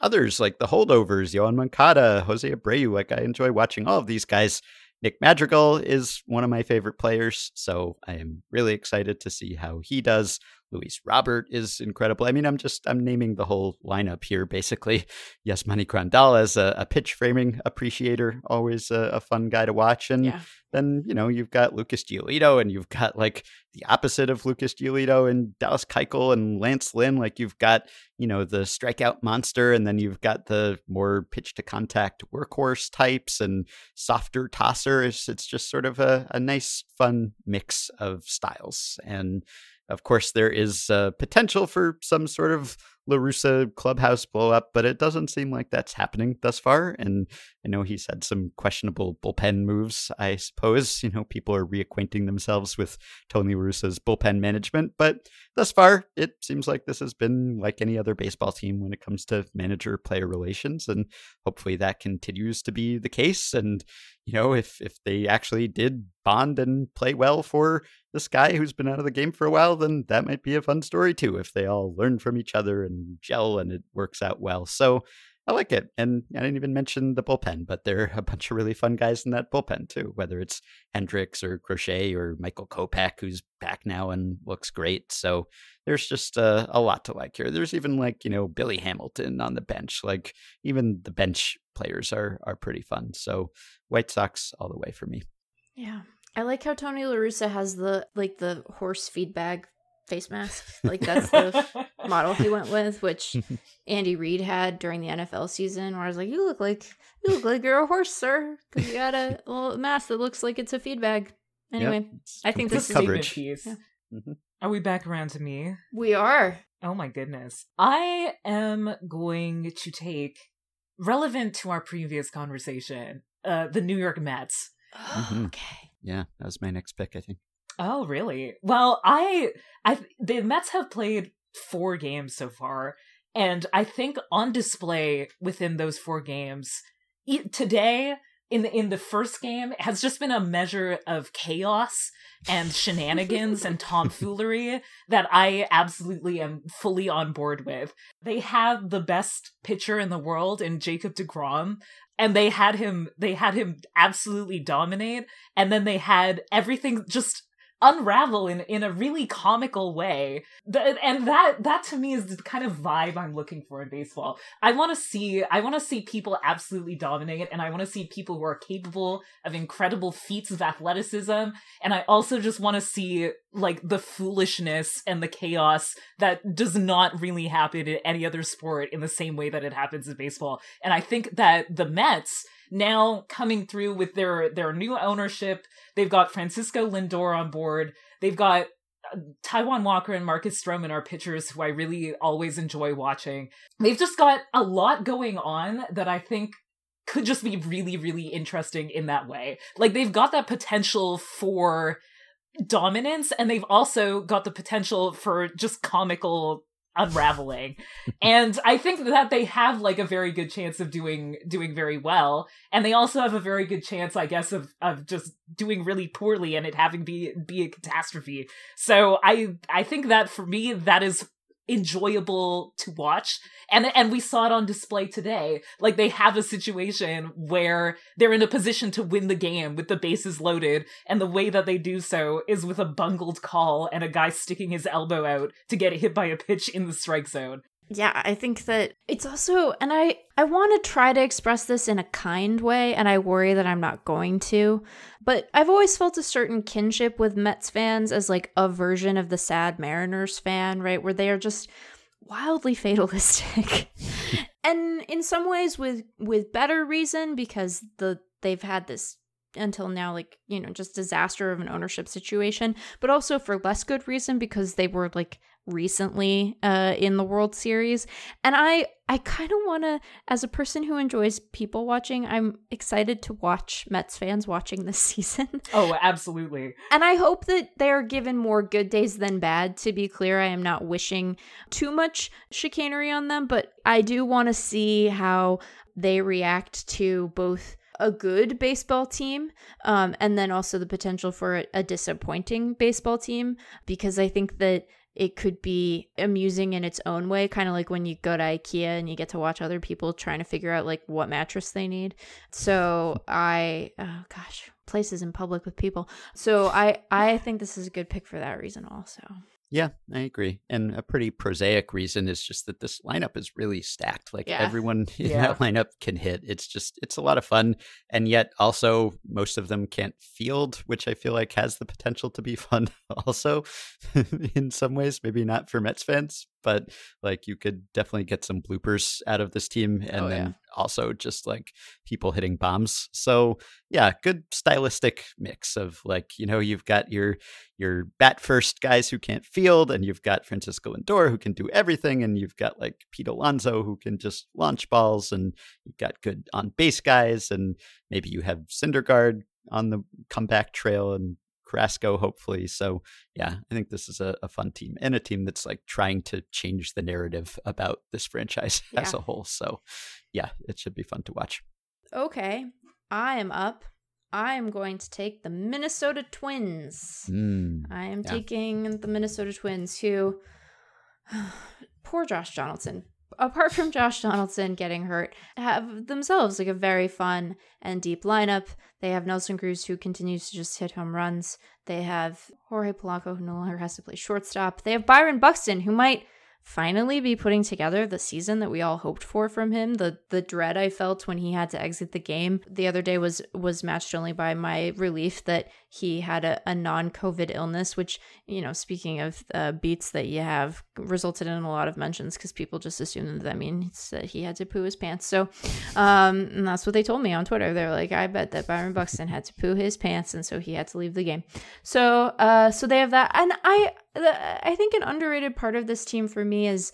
others like the holdovers, Yoan Moncada, Jose Abreu. Like I enjoy watching all of these guys. Nick Madrigal is one of my favorite players, so I am really excited to see how he does. Luis Robert is incredible. I mean, I'm just I'm naming the whole lineup here. Basically, Yasmani Grandal as a, a pitch framing appreciator, always a, a, fun guy to watch, and yeah. then you know you've got Lucas Giolito, and you've got like the opposite of Lucas Giolito and Dallas Keuchel and Lance Lynn. Like you've got you know the strikeout monster, and then you've got the more pitch to contact workhorse types and softer tosser. It's, it's just sort of a, a nice, fun mix of styles and of course, there is uh, potential for some sort of La Russa clubhouse blow up, but it doesn't seem like that's happening thus far. And I know he's had some questionable bullpen moves, I suppose. You know, people are reacquainting themselves with Tony La Russa's bullpen management, but thus far, it seems like this has been like any other baseball team when it comes to manager player relations. And hopefully that continues to be the case. And, you know, if, if they actually did bond and play well for this guy who's been out of the game for a while, then that might be a fun story too. If they all learn from each other and gel and it works out well. So I like it. And I didn't even mention the bullpen, but there are a bunch of really fun guys in that bullpen too, whether it's Hendriks or Crochet or Michael Kopech, who's back now and looks great. So there's just uh, a lot to like here. There's even like, you know, Billy Hamilton on the bench. Like even the bench players are are pretty fun. So White Sox all the way for me. Yeah. I like how Tony La Russa has the like the horse feed bag face mask. Like that's the model he went with, which Andy Reid had during the NFL season, where I was like, "You look like you look like you're a horse, sir, because you got a little mask that looks like it's a feed bag." Anyway, yep, I think this is coverage. Piece. Yeah. Mm-hmm. Are we back around to me? We are. Oh my goodness. I am going to take relevant to our previous conversation, uh, the New York Mets. mm-hmm. Okay yeah, that was my next pick. I think. Oh, really? Well, I, I, the Mets have played four games so far, and I think on display within those four games today in the in the first game has just been a measure of chaos and shenanigans and tomfoolery that I absolutely am fully on board with. They have the best pitcher in the world in Jacob DeGrom, and they had him they had him absolutely dominate and then they had everything just unravel in in a really comical way. And that that to me is the kind of vibe i'm looking for in baseball. I want to see i want to see people absolutely dominate and i want to see people who are capable of incredible feats of athleticism and i also just want to see like the foolishness and the chaos that does not really happen in any other sport in the same way that it happens in baseball. And i think that the mets now coming through with their their new ownership. They've got Francisco Lindor on board. They've got uh, Taijuan Walker and Marcus Stroman are pitchers who I really always enjoy watching. They've just got a lot going on that I think could just be really, really interesting in that way. Like they've got that potential for dominance and they've also got the potential for just comical unraveling. And i think that they have like a very good chance of doing doing very well. And they also have a very good chance i guess of of just doing really poorly and it having be be a catastrophe. So i i think that for me that is enjoyable to watch. And and we saw it on display today. Like they have a situation where they're in a position to win the game with the bases loaded. And the way that they do so is with a bungled call and a guy sticking his elbow out to get hit by a pitch in the strike zone yeah i think that it's also and i i want to try to express this in a kind way and i worry that i'm not going to but i've always felt a certain kinship with mets fans as like a version of the sad mariners fan right? Where they are just wildly fatalistic. And in some ways with with better reason because the they've had this until now like you know just disaster of an ownership situation but also for less good reason because they were like recently uh, in the World Series. And I I kind of want to as a person who enjoys people watching, I'm excited to watch Mets fans watching this season. Oh, absolutely. and I hope that they're given more good days than bad. To be clear, I am not wishing too much chicanery on them, but I do want to see how they react to both a good baseball team um, and then also the potential for a, a disappointing baseball team because I think that it could be amusing in its own way, kind of like when you go to IKEA and you get to watch other people trying to figure out like what mattress they need. So I, oh gosh, places in public with people. So I, I think this is a good pick for that reason also. Yeah, I agree. And a pretty prosaic reason is just that this lineup is really stacked. Like Yeah. everyone in Yeah. that lineup can hit. It's just it's a lot of fun. And yet also most of them can't field, which I feel like has the potential to be fun also in some ways. Maybe not for Mets fans, but like you could definitely get some bloopers out of this team oh, and Oh, then yeah. also just like people hitting bombs. So yeah, good stylistic mix of like, you know, you've got your your bat first guys who can't field, and you've got Francisco Lindor who can do everything, and you've got like Pete Alonso who can just launch balls, and you've got good on base guys, and maybe you have Syndergaard on the comeback trail and Carrasco, hopefully. So yeah, I think this is a, a fun team and a team that's like trying to change the narrative about this franchise as a whole. So yeah, it should be fun to watch. Okay, I am up. I am going to take the Minnesota Twins. Mm. I am Yeah. taking the Minnesota Twins, who poor Josh Donaldson. Apart from Josh Donaldson getting hurt, have themselves like a very fun and deep lineup. They have Nelson Cruz who continues to just hit home runs. They have Jorge Polanco who no longer has to play shortstop. They have Byron Buxton who might finally be putting together the season that we all hoped for from him. The the dread I felt when he had to exit the game the other day was was matched only by my relief that he had a, a non-COVID illness, which, you know, speaking of uh, beats that you have, resulted in a lot of mentions because people just assume that that means that he had to poo his pants. So, um, that's what they told me on Twitter. They're like, I bet that Byron Buxton had to poo his pants, and so he had to leave the game. So, uh, so they have that, and I, I think an underrated part of this team for me is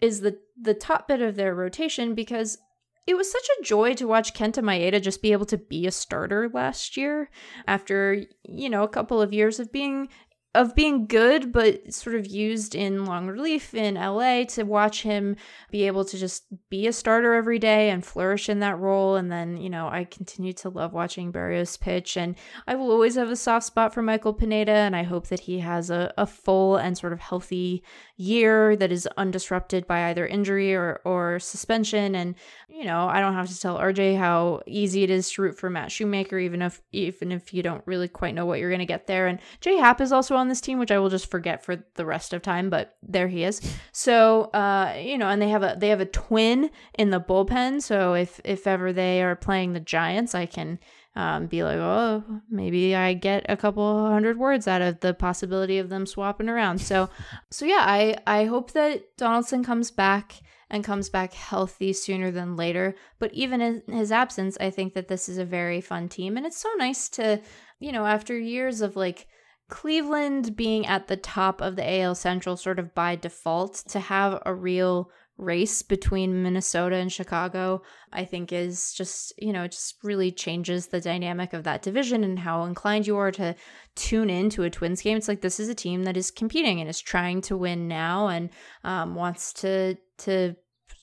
is the the top bit of their rotation because it was such a joy to watch Kenta Maeda just be able to be a starter last year after you know a couple of years of being of being good but sort of used in long relief in LA to watch him be able to just be a starter every day and flourish in that role. And then you know I continue to love watching Berríos pitch. And I will always have a soft spot for Michael Pineda and I hope that he has a, a full and sort of healthy year that is undisrupted by either injury or or suspension. And you know I don't have to tell RJ how easy it is to root for Matt Shoemaker even if even if you don't really quite know what you're going to get there. And Jay Happ is also on this team which I will just forget for the rest of time but there he is so uh you know and they have a they have a twin in the bullpen so if if ever they are playing the Giants I can um, be like, oh, maybe I get a couple hundred words out of the possibility of them swapping around. So, so yeah, I I hope that Donaldson comes back and comes back healthy sooner than later. But even in his absence, I think that this is a very fun team, and it's so nice to, you know, after years of like. Cleveland being at the top of the AL Central sort of by default to have a real race between Minnesota and Chicago, I think is just, you know, it just really changes the dynamic of that division and how inclined you are to tune into a Twins game. It's like this is a team that is competing and is trying to win now and um, wants to to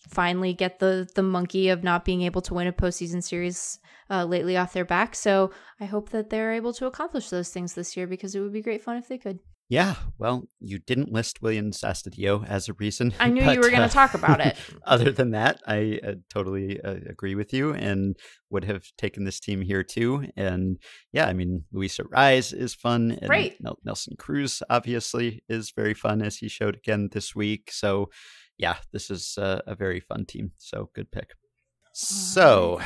finally get the the monkey of not being able to win a postseason series uh, lately off their back. So I hope that they're able to accomplish those things this year because it would be great fun if they could. Yeah, well, you didn't list Willians Astudillo as a reason. I knew but, you were going to uh, talk about it. Other than that, I uh, totally uh, agree with you and would have taken this team here too. And yeah, I mean, Luis Arraez is fun. And. Nel- Nelson Cruz obviously is very fun as he showed again this week. So yeah, this is uh, a very fun team. So good pick. So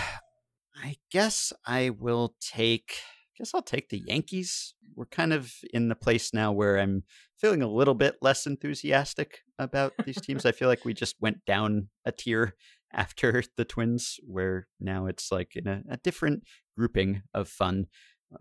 I guess I will take. I guess I'll take the Yankees. We're kind of in the place now where I'm feeling a little bit less enthusiastic about these teams. I feel like we just went down a tier after the Twins, where now it's like in a, a different grouping of fun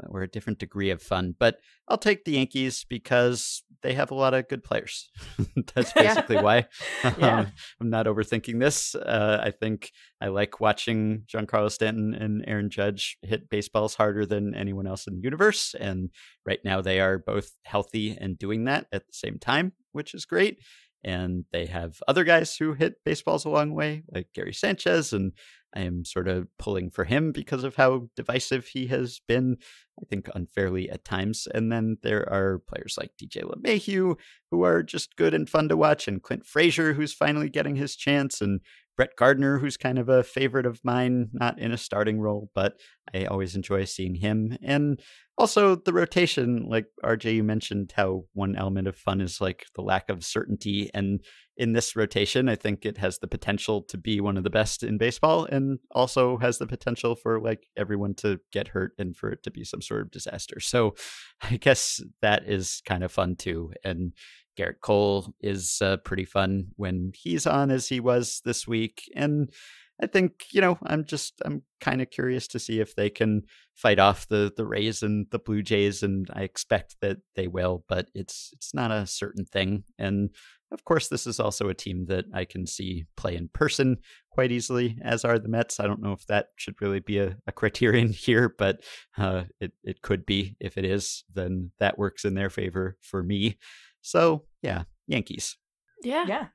or a different degree of fun. But I'll take the Yankees because they have a lot of good players. That's basically why. Yeah. Um, I'm not overthinking this. Uh, I think I like watching Giancarlo Stanton and Aaron Judge hit baseballs harder than anyone else in the universe. And right now they are both healthy and doing that at the same time, which is great. And they have other guys who hit baseballs a long way, like Gary Sanchez. And I am sort of pulling for him because of how divisive he has been, I think unfairly at times. And then there are players like DJ LeMahieu who are just good and fun to watch, and Clint Frazier, who's finally getting his chance, and Brett Gardner, who's kind of a favorite of mine, not in a starting role, but I always enjoy seeing him. And also the rotation, like RJ, you mentioned how one element of fun is like the lack of certainty. And in this rotation, I think it has the potential to be one of the best in baseball and also has the potential for like everyone to get hurt and for it to be some sort of disaster. So I guess that is kind of fun too. And Gerrit Cole is uh, pretty fun when he's on, as he was this week. And I think you know I'm just I'm kind of curious to see if they can fight off the the Rays and the Blue Jays, and I expect that they will, but it's it's not a certain thing. And of course, this is also a team that I can see play in person quite easily, as are the Mets. I don't know if that should really be a, a criterion here, but uh, it it could be. If it is, then that works in their favor for me. So yeah, Yankees. Yeah. Yeah.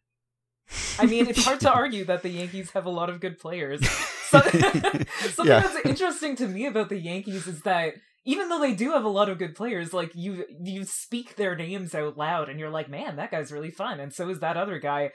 I mean, it's hard to argue that the Yankees have a lot of good players. So, something Yeah. that's interesting to me about the Yankees is that even though they do have a lot of good players, like you you speak their names out loud and you're like, man, that guy's really fun, and so is that other guy.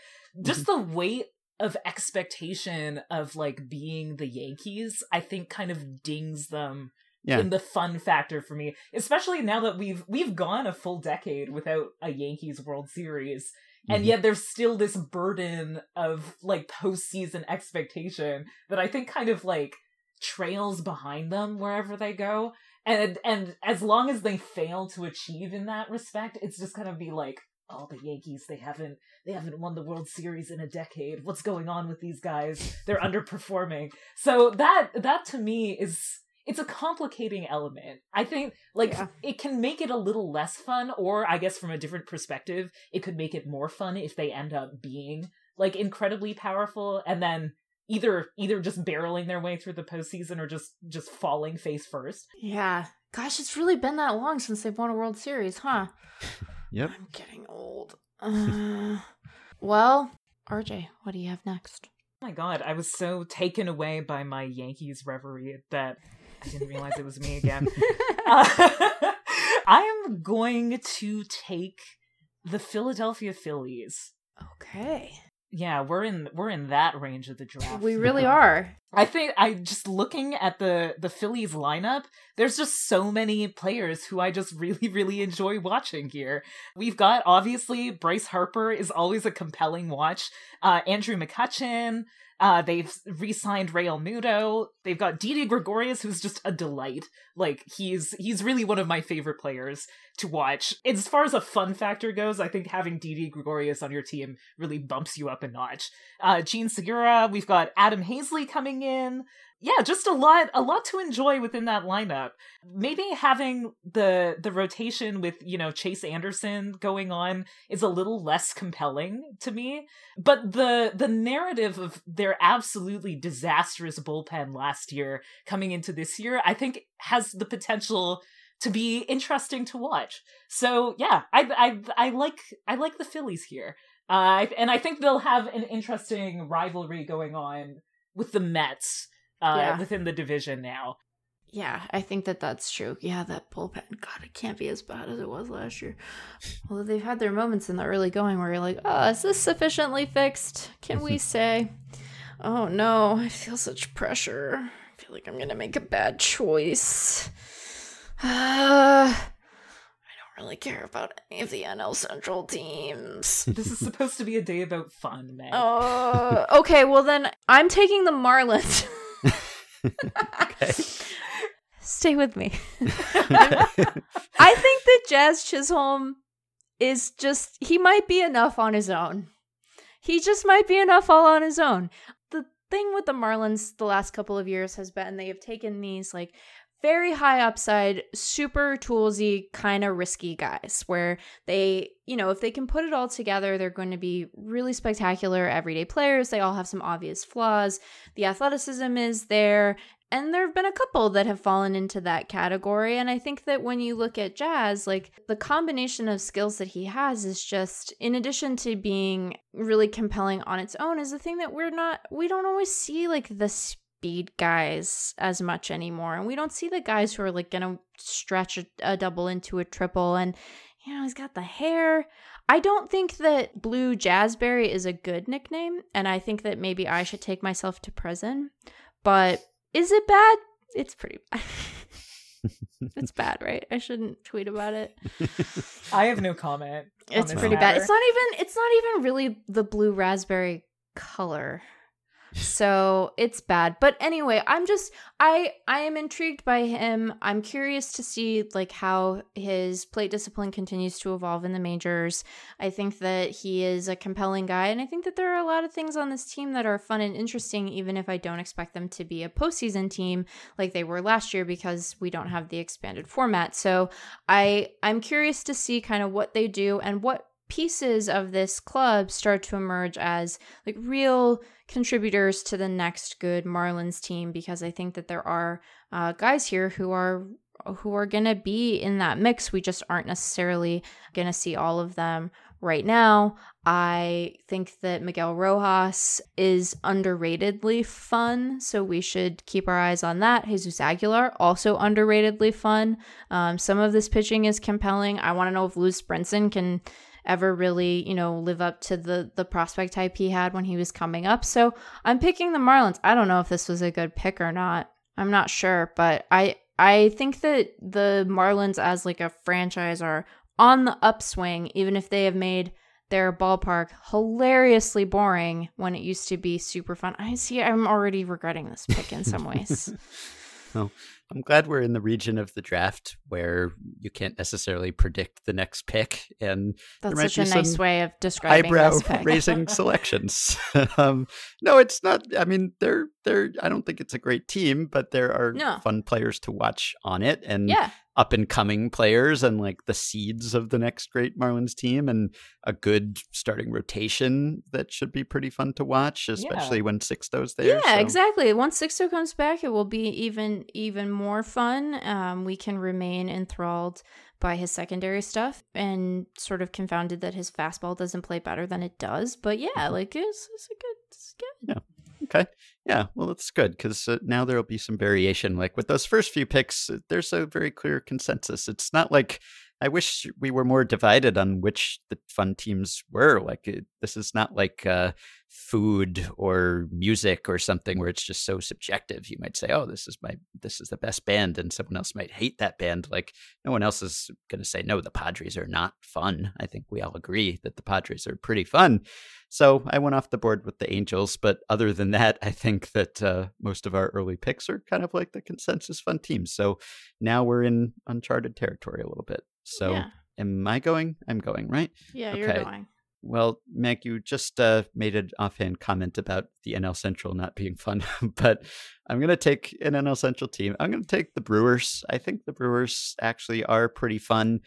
Just mm-hmm. the weight of expectation of like being the Yankees, I think kind of dings them Yeah. in the fun factor for me, especially now that we've we've gone a full decade without a Yankees World Series. And Mhm. yet there's still this burden of like postseason expectation that I think kind of like trails behind them wherever they go. And and as long as they fail to achieve in that respect, it's just gonna be like, oh the Yankees, they haven't they haven't won the World Series in a decade. What's going on with these guys? They're underperforming. So that that to me is it's a complicating element. I think like Yeah. it can make it a little less fun, or I guess from a different perspective, it could make it more fun if they end up being like incredibly powerful and then either either just barreling their way through the postseason or just just falling face first. Yeah. Gosh, it's really been that long since they've won a World Series, huh? Yep. I'm getting old. Uh, well, RJ, what do you have next? Oh my god, I was so taken away by my Yankees reverie that I didn't realize it was me again. Uh, I am going to take the Philadelphia Phillies. okay. Yeah, we're in we're in that range of the draft. We really are. I think I just looking at the the Phillies lineup, there's just so many players who I just really really enjoy watching here. We've got obviously Bryce Harper is always a compelling watch. Uh Andrew McCutchen, uh they've re-signed Realmuto. They've got Didi Gregorius who's just a delight. Like he's he's really one of my favorite players to watch. As far as a fun factor goes, I think having Didi Gregorius on your team really bumps you up a notch. Uh Jean Segura, we've got Adam Haseley coming in. Yeah, just a lot a lot to enjoy within that lineup. Maybe having the the rotation with, you know, Chase Anderson going on is a little less compelling to me, but the the narrative of their absolutely disastrous bullpen last year coming into this year, I think has the potential to be interesting to watch. So yeah, I I I like I like the Phillies here, uh, and I think they'll have an interesting rivalry going on with the Mets uh, Yeah. within the division now. Yeah, I think that that's true. Yeah, that bullpen. God, it can't be as bad as it was last year. Although they've had their moments in the early going where you're like, oh, is this sufficiently fixed? Can we say? Oh no, I feel such pressure. I feel like I'm gonna make a bad choice. Uh, really care about any of the NL Central teams. This is supposed to be a day about fun, Meg. Uh, okay, well then I'm taking the Marlins. Okay. Stay with me. I think that Jazz Chisholm is just he might be enough on his own. He just might be enough all on his own. The thing with the Marlins the last couple of years has been they have taken these like very high upside, super toolsy, kind of risky guys where they, you know, if they can put it all together, they're going to be really spectacular everyday players. They all have some obvious flaws. The athleticism is there. And there have been a couple that have fallen into that category. And I think that when you look at Jazz, like the combination of skills that he has is just, in addition to being really compelling on its own, is the thing that we're not, we don't always see like the speed guys as much anymore. And we don't see the guys who are like going to stretch a, a double into a triple. And, you know, he's got the hair. I don't think that Blue Jazzberry is a good nickname. And I think that maybe I should take myself to prison. But is it bad? It's pretty bad. it's bad, right? I shouldn't tweet about it. I have no comment. It's pretty matter. bad. It's not even it's not even really the blue raspberry color so it's bad. But anyway i'm just i i am intrigued by him. I'm curious to see like how his plate discipline continues to evolve in the majors. I think that he is a compelling guy and i think that there are a lot of things on this team that are fun and interesting even if i don't expect them to be a postseason team like they were last year because we don't have the expanded format. So i i'm curious to see kind of what they do and what pieces of this club start to emerge as like real contributors to the next good Marlins team because I think that there are uh, guys here who are who are going to be in that mix. We just aren't necessarily going to see all of them right now. I think that Miguel Rojas is underratedly fun, so we should keep our eyes on that. Jesus Aguilar, also underratedly fun. Um, some of this pitching is compelling. I want to know if Lewis Brinson can ever really, you know, live up to the the prospect type he had when he was coming up. So I'm picking the Marlins. I don't know if this was a good pick or not. I'm not sure, but I I think that the Marlins as like a franchise are on the upswing, even if they have made their ballpark hilariously boring when it used to be super fun. I see I'm already regretting this pick in some ways. well, I'm glad we're in the region of the draft where you can't necessarily predict the next pick, and that's such a nice way of describing eyebrow raising selections. um, no, it's not. I mean, they're they're. I don't think it's a great team, but there are no. fun players to watch on it, and yeah up and coming players and like the seeds of the next great Marlins team and a good starting rotation that should be pretty fun to watch, especially yeah. when Sixto's there. Yeah, so. exactly. Once Sixto comes back, it will be even even more fun. Um, we can remain enthralled by his secondary stuff and sort of confounded that his fastball doesn't play better than it does. But yeah, mm-hmm. like it's, it's a good, it's good. Yeah. Okay. Yeah, well, that's good because uh, now there'll be some variation. Like with those first few picks, uh, there's a very clear consensus. It's not like I wish we were more divided on which the fun teams were. Like it, this is not like uh, food or music or something where it's just so subjective. You might say, "Oh, this is my this is the best band," and someone else might hate that band. Like no one else is going to say, "No, the Padres are not fun." I think we all agree that the Padres are pretty fun. So I went off the board with the Angels, but other than that, I think that uh, most of our early picks are kind of like the consensus fun teams. So now we're in uncharted territory a little bit. So yeah. am I going? I'm going, right? Yeah, okay. you're going. Well, Meg, you just uh, made an offhand comment about the NL Central not being fun, but I'm going to take an NL Central team. I'm going to take the Brewers. I think the Brewers actually are pretty fun.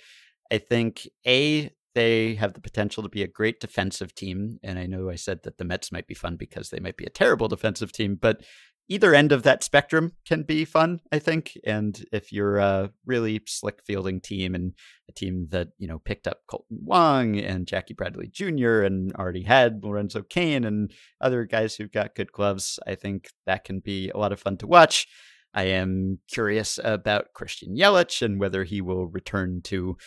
I think A, they have the potential to be a great defensive team. And I know I said that the Mets might be fun because they might be a terrible defensive team, but either end of that spectrum can be fun, I think. And if you're a really slick fielding team and a team that, you know, picked up Kolten Wong and Jackie Bradley Jr. and already had Lorenzo Cain and other guys who've got good gloves, I think that can be a lot of fun to watch. I am curious about Christian Yelich and whether he will return to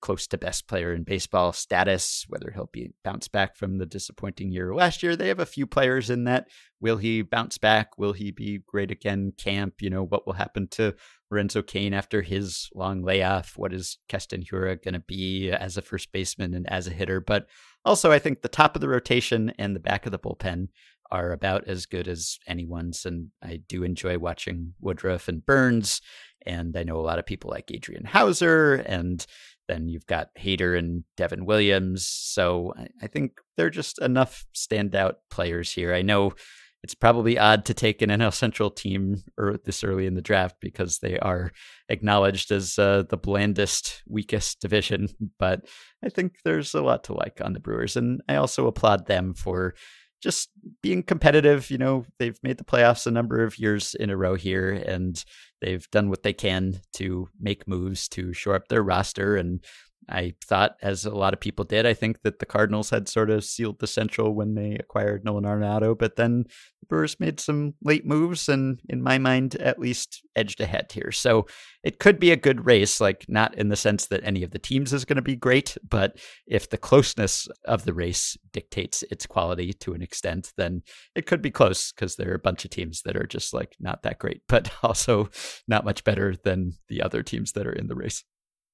close to best player in baseball status, whether he'll be bounce back from the disappointing year last year. They have a few players in that. Will he bounce back? Will he be great again? Camp, you know, what will happen to Lorenzo Cain after his long layoff? What is Keston Hiura going to be as a first baseman and as a hitter? But also, I think the top of the rotation and the back of the bullpen are about as good as anyone's. And I do enjoy watching Woodruff and Burns. And I know a lot of people like Adrian Houser and then you've got Hader and Devin Williams. So I, think they're just enough standout players here. I know it's probably odd to take an NL Central team or this early in the draft because they are acknowledged as uh, the blandest, weakest division. But I think there's a lot to like on the Brewers, and I also applaud them for just being competitive. You know, they've made the playoffs a number of years in a row here, and they've done what they can to make moves to shore up their roster and I thought, as a lot of people did, I think that the Cardinals had sort of sealed the Central when they acquired Nolan Arenado, but then the Brewers made some late moves and, in my mind, at least edged ahead here. So it could be a good race, like not in the sense that any of the teams is going to be great, but if the closeness of the race dictates its quality to an extent, then it could be close because there are a bunch of teams that are just like not that great, but also not much better than the other teams that are in the race.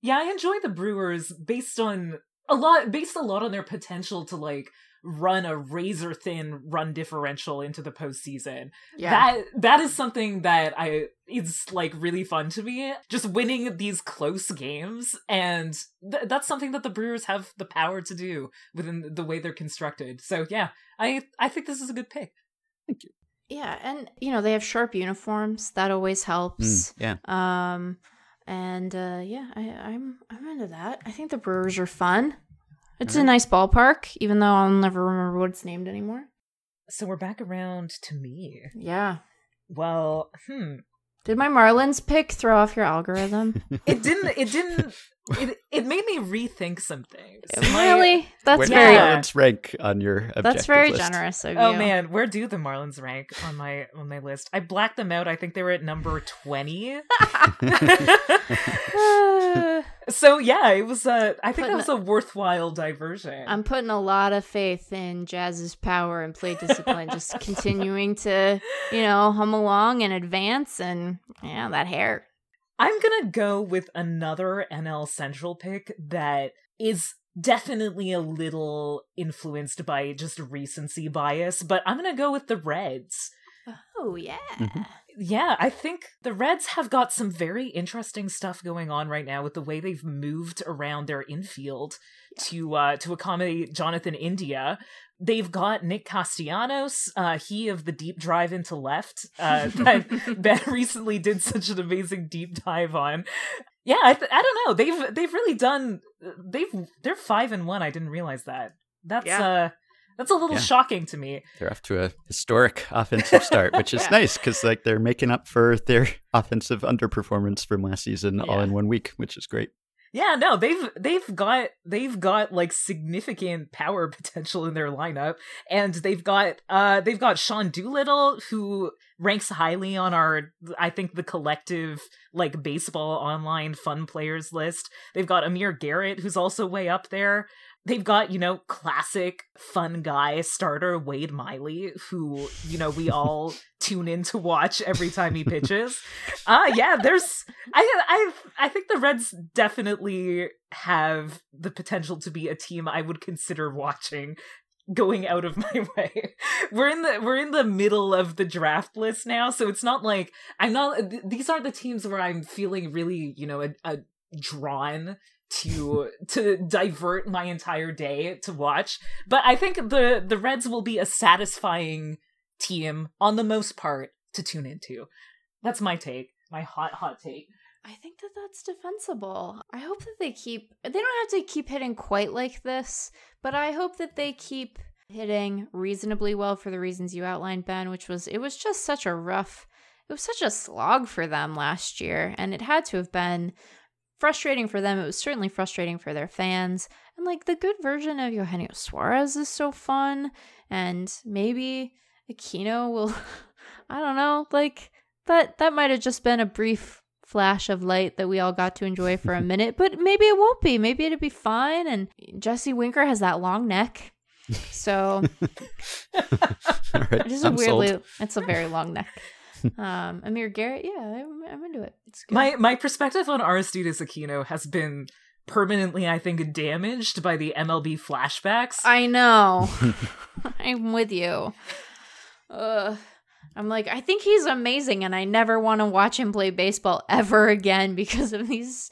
Yeah, I enjoy the Brewers based on a lot based a lot on their potential to like run a razor thin run differential into the postseason. Yeah. That that is something that I it's like really fun to me. Just winning these close games and th- that's something that the Brewers have the power to do within the way they're constructed. So yeah, I I think this is a good pick. Thank you. Yeah, and you know, they have sharp uniforms. That always helps. Mm, yeah. Um and uh, yeah, I, I'm I'm into that. I think the Brewers are fun. It's a nice ballpark, even though I'll never remember what it's named anymore. So we're back around to me. Yeah. Well, hmm. Did my Marlins pick throw off your algorithm? it didn't. It didn't. It, it made me rethink some things. Really? That's where very Marlins rank on your That's very list? generous of oh, you. Oh man, where do the Marlins rank on my on my list? I blacked them out. I think they were at number twenty. so yeah, it was. Uh, I think that was a worthwhile diversion. I'm putting a lot of faith in Jazz's power and play discipline, just continuing to, you know, hum along and advance, and yeah, that hair. I'm gonna go with another NL Central pick that is definitely a little influenced by just recency bias, but I'm gonna go with the Reds. Oh yeah. Mm-hmm yeah, I think the Reds have got some very interesting stuff going on right now with the way they've moved around their infield to uh, to accommodate Jonathan India. They've got Nick Castellanos, uh, he of the deep drive into left uh, that Ben recently did such an amazing deep dive on. Yeah, I, th- I don't know. They've they've really done. They've they're five and one. I didn't realize that. That's yeah. uh that's a little yeah. shocking to me. They're off to a historic offensive start, which is yeah. nice because like they're making up for their offensive underperformance from last season yeah. all in one week, which is great. Yeah, no, they've they've got they've got like significant power potential in their lineup, and they've got uh they've got Sean Doolittle who ranks highly on our I think the collective like baseball online fun players list. They've got Amir Garrett who's also way up there they've got you know classic fun guy starter wade miley who you know we all tune in to watch every time he pitches uh yeah there's i i i think the reds definitely have the potential to be a team i would consider watching going out of my way. We're in the we're in the middle of the draft list now, so it's not like I'm not these aren't the teams where I'm feeling really, you know, a, a drawn to to divert my entire day to watch. But I think the the Reds will be a satisfying team on the most part to tune into. That's my take, my hot hot take. I think that that's defensible. I hope that they keep they don't have to keep hitting quite like this, but I hope that they keep hitting reasonably well for the reasons you outlined Ben, which was it was just such a rough it was such a slog for them last year and it had to have been frustrating for them. It was certainly frustrating for their fans. And like the good version of Eugenio Suarez is so fun. And maybe Aquino will, I don't know, like that, that might have just been a brief flash of light that we all got to enjoy for a minute, but maybe it won't be. Maybe it'll be fine. And Jesse Winker has that long neck. So right, it is a weirdly, sold. it's a very long neck. um, Amir Garrett, yeah, I'm, I'm into it. My my perspective on Aristides Aquino has been permanently, I think, damaged by the MLB flashbacks. I know. I'm with you. Ugh. I'm like, I think he's amazing, and I never want to watch him play baseball ever again because of these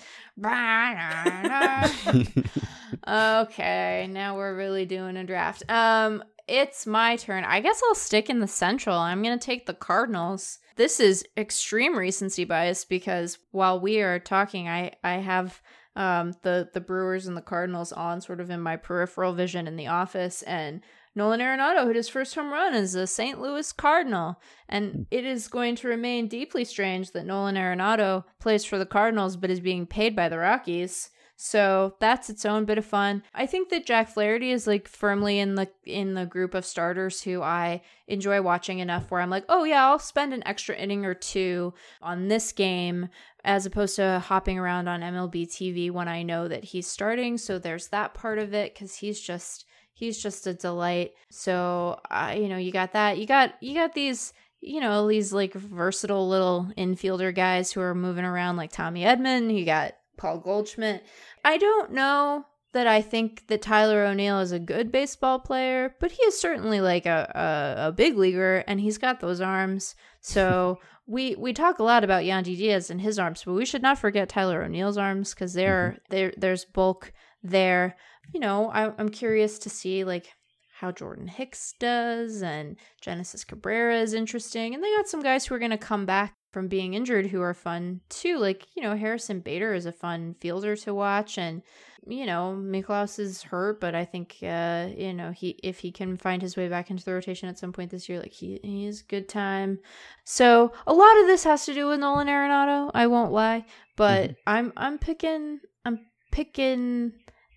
okay, now we're really doing a draft. Um, it's my turn. I guess I'll stick in the Central. I'm gonna take the Cardinals. This is extreme recency bias because while we are talking, I I have um the the Brewers and the Cardinals on sort of in my peripheral vision in the office and Nolan Arenado hit his first home run as a St. Louis Cardinal. And it is going to remain deeply strange that Nolan Arenado plays for the Cardinals but is being paid by the Rockies. So that's its own bit of fun. I think that Jack Flaherty is like firmly in the in the group of starters who I enjoy watching enough where I'm like, oh yeah, I'll spend an extra inning or two on this game as opposed to hopping around on MLB TV when I know that he's starting. So there's that part of it because he's just he's just a delight. So, uh, you know, you got that. You got you got these you know these like versatile little infielder guys who are moving around like Tommy Edman. You got Paul Goldschmidt. I don't know that I think that Tyler O'Neill is a good baseball player, but he is certainly like a, a, a big leaguer and he's got those arms. So we we talk a lot about Yandy Diaz and his arms, but we should not forget Tyler O'Neill's arms because there mm-hmm. there there's bulk there you know, I, I'm curious to see like how Jordan Hicks does, and Genesis Cabrera is interesting. And they got some guys who are going to come back from being injured who are fun too. Like, you know, Harrison Bader is a fun fielder to watch. And, you know, Mikolas is hurt, but I think, uh, you know, he if he can find his way back into the rotation at some point this year, like he, he is good time. So a lot of this has to do with Nolan Arenado. I won't lie, but mm-hmm. I'm I'm picking I'm picking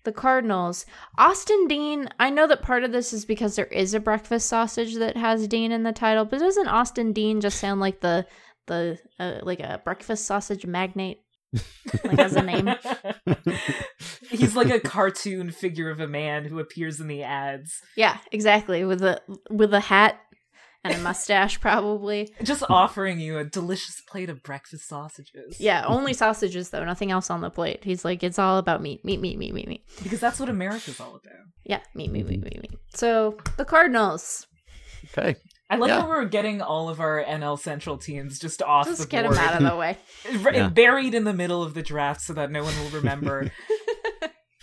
the Cardinals. Austin Dean, I know that part of this is because there is a breakfast sausage that has Dean in the title, but doesn't Austin Dean just sound like the the uh, like a breakfast sausage magnate? like as a name. He's like a cartoon figure of a man who appears in the ads. Yeah, exactly. With a with a hat and a mustache, probably. Just offering you a delicious plate of breakfast sausages. Yeah, only sausages though, nothing else on the plate. He's like, it's all about meat, meat, meat, meat, meat, meat. Because that's what America's all about. Yeah, meat, meat, meat, meat, meat. So the Cardinals. Okay. I like yeah. how we're getting all of our NL Central teams just off just the get them out of the way, yeah. buried in the middle of the draft so that no one will remember.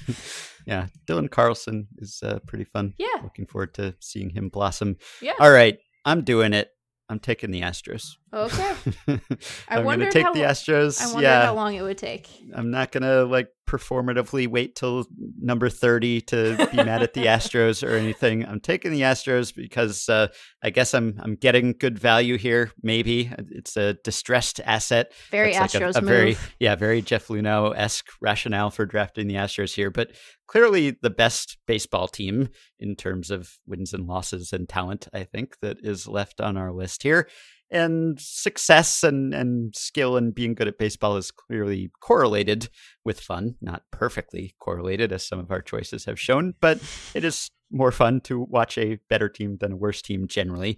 yeah, Dylan Carlson is uh, pretty fun. Yeah, looking forward to seeing him blossom. Yeah. All right, I'm doing it. I'm taking the Astros. Okay. I am going to take the Astros. I wonder yeah. how long it would take. I'm not going to like performatively wait till number 30 to be mad at the Astros or anything. I'm taking the Astros because uh, I guess I'm I'm getting good value here. Maybe it's a distressed asset. Very That's Astros like a, a move. Very yeah, very Jeff Luhnow esque rationale for drafting the Astros here, but clearly the best baseball team in terms of wins and losses and talent. I think that is left on our list here and success and, and skill and being good at baseball is clearly correlated with fun not perfectly correlated as some of our choices have shown but it is more fun to watch a better team than a worse team generally.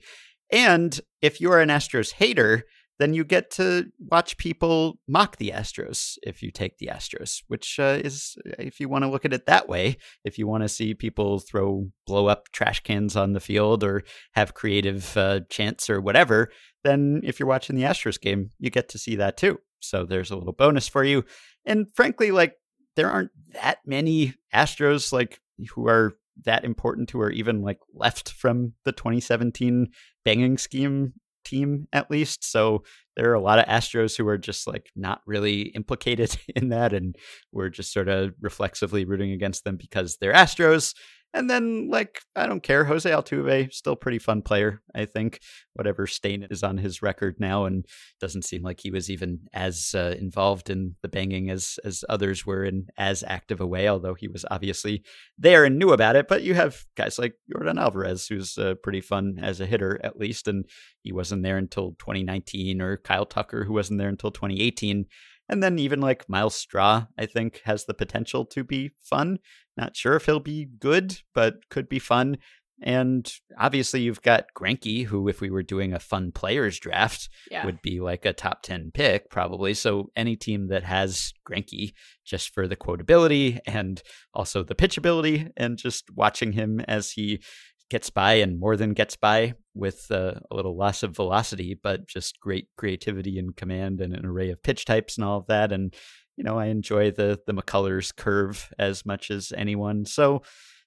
And if you are an astros hater then you get to watch people mock the Astros if you take the Astros, which uh, is, if you want to look at it that way, if you want to see people throw blow up trash cans on the field or have creative uh, chants or whatever, then if you're watching the Astros game, you get to see that too. So there's a little bonus for you. And frankly, like there aren't that many Astros like who are that important who are even like left from the 2017 banging scheme team at least. So there are a lot of Astros who are just like not really implicated in that, and we're just sort of reflexively rooting against them because they're Astros. And then, like, I don't care. Jose Altuve, still pretty fun player, I think. Whatever stain is on his record now, and doesn't seem like he was even as uh, involved in the banging as as others were in as active a way. Although he was obviously there and knew about it. But you have guys like Yordan Alvarez, who's uh, pretty fun as a hitter, at least, and he wasn't there until 2019, or Kyle Tucker, who wasn't there until 2018. And then even like Myles Straw, I think, has the potential to be fun. Not sure if he'll be good, but could be fun. And obviously, you've got Greinke, who, if we were doing a fun players draft, yeah. would be like a top 10 pick, probably. So, any team that has Greinke, just for the quotability and also the pitchability, and just watching him as he gets by and more than gets by with uh, a little loss of velocity, but just great creativity and command and an array of pitch types and all of that. And you know, I enjoy the the McCullers curve as much as anyone. So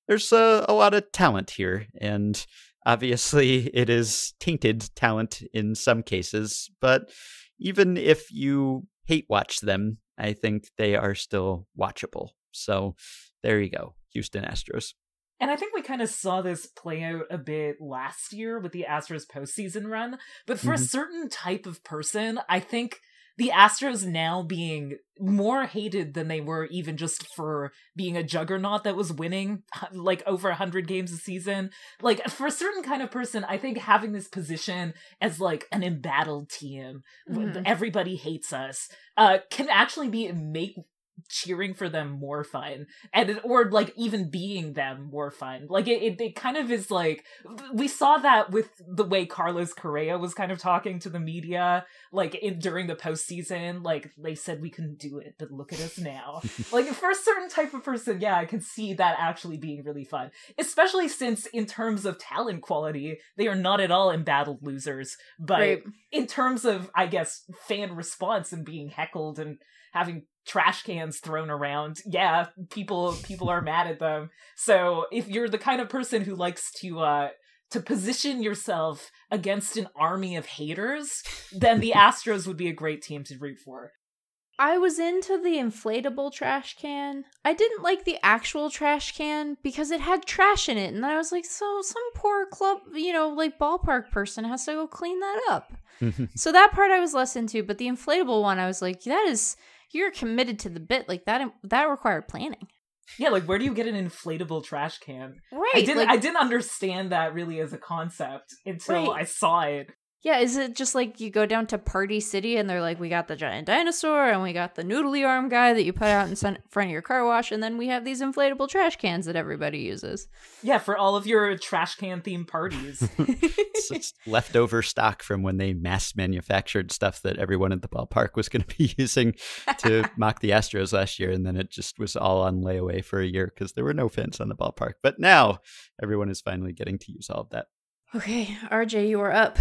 there's a, a lot of talent here, and obviously it is tainted talent in some cases. But even if you hate watch them, I think they are still watchable. So there you go, Houston Astros. And I think we kind of saw this play out a bit last year with the Astros postseason run. But for mm-hmm. a certain type of person, I think the Astros now being more hated than they were even just for being a juggernaut that was winning like over 100 games a season. Like for a certain kind of person, I think having this position as like an embattled team, mm-hmm. everybody hates us, uh, can actually be make cheering for them more fun and or like even being them more fun like it, it, it, kind of is like we saw that with the way carlos correa was kind of talking to the media like in during the postseason like they said we couldn't do it but look at us now like for a certain type of person yeah i can see that actually being really fun especially since in terms of talent quality they are not at all embattled losers but right. in terms of i guess fan response and being heckled and having trash cans thrown around yeah people people are mad at them so if you're the kind of person who likes to uh to position yourself against an army of haters then the astros would be a great team to root for I was into the inflatable trash can. I didn't like the actual trash can because it had trash in it. And I was like, so some poor club, you know, like ballpark person has to go clean that up. so that part I was less into. But the inflatable one, I was like, that is you're committed to the bit like that that required planning. Yeah like where do you get an inflatable trash can? Right i didn't like, i didn't understand that really as a concept until right. i saw it yeah, is it just like you go down to Party City and they're like, we got the giant dinosaur and we got the noodly arm guy that you put out in front of your car wash, and then we have these inflatable trash cans that everybody uses. Yeah, for all of your trash can themed parties. it's leftover stock from when they mass manufactured stuff that everyone at the ballpark was going to be using to mock the Astros last year, and then it just was all on layaway for a year because there were no fans on the ballpark. But now everyone is finally getting to use all of that. Okay, RJ, you are up.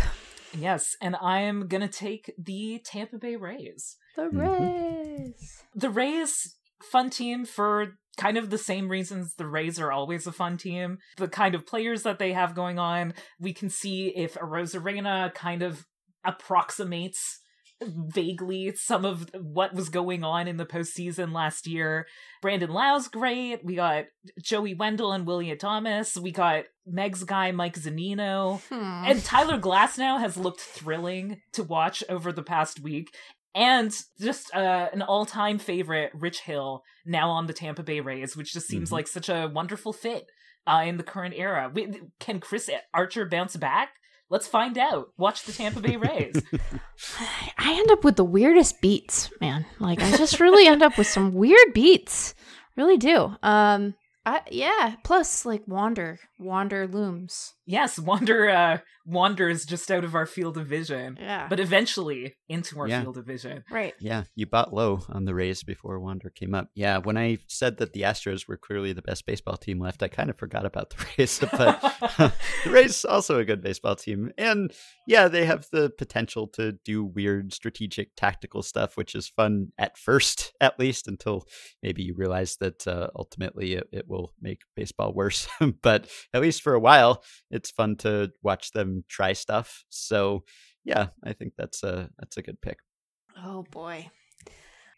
Yes, and I am gonna take the Tampa Bay Rays. The mm-hmm. Rays. The Rays, fun team for kind of the same reasons the Rays are always a fun team. The kind of players that they have going on, we can see if Arozarena kind of approximates vaguely some of what was going on in the postseason last year. Brandon Lowe's great. We got Joey Wendle and Willie Thomas. We got Meg's guy Mike Zunino. Hmm. And Tyler Glasnow has looked thrilling to watch over the past week. And just uh, an all time favorite, Rich Hill, now on the Tampa Bay Rays, which just seems mm-hmm. like such a wonderful fit uh, in the current era. We, can Chris Archer bounce back? Let's find out. Watch the Tampa Bay Rays. I end up with the weirdest beats, man. Like I just really end up with some weird beats. Really do. Um I, yeah. Plus, like Wander, Wander looms. Yes, Wander uh, wanders just out of our field of vision. Yeah. But eventually into our yeah. field of vision. Right. Yeah. You bought low on the Rays before Wander came up. Yeah. When I said that the Astros were clearly the best baseball team left, I kind of forgot about the Rays. But the Rays also a good baseball team, and yeah, they have the potential to do weird strategic tactical stuff, which is fun at first, at least, until maybe you realize that uh, ultimately it, it will make baseball worse. but at least for a while, it's fun to watch them try stuff. So yeah, I think that's a that's a good pick. Oh boy.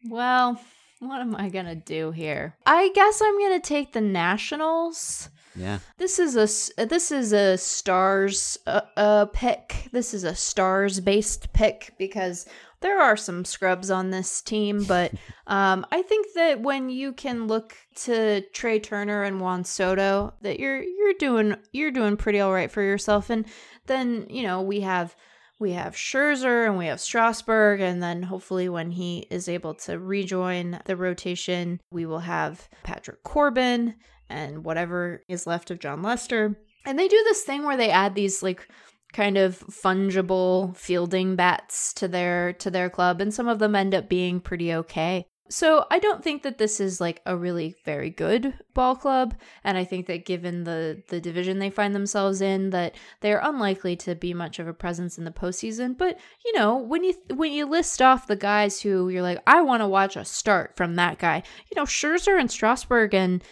Well, what am I gonna do here? I guess I'm gonna take the Nationals. Yeah. This is a this is a stars uh, uh pick. This is a stars based pick because there are some scrubs on this team, but um, I think that when you can look to Trea Turner and Juan Soto, that you're you're doing you're doing pretty all right for yourself. And then you know we have we have Scherzer and we have Strasburg, and then hopefully when he is able to rejoin the rotation, we will have Patrick Corbin and whatever is left of Jon Lester. And they do this thing where they add these like kind of fungible fielding bats to their to their club and some of them end up being pretty okay So I don't think that this is like a really very good ball club, and I think that given the the division they find themselves in, that they're unlikely to be much of a presence in the postseason. But you know, when you when you list off the guys who you're like, I want to watch a start from that guy, you know, Scherzer and Strasburg and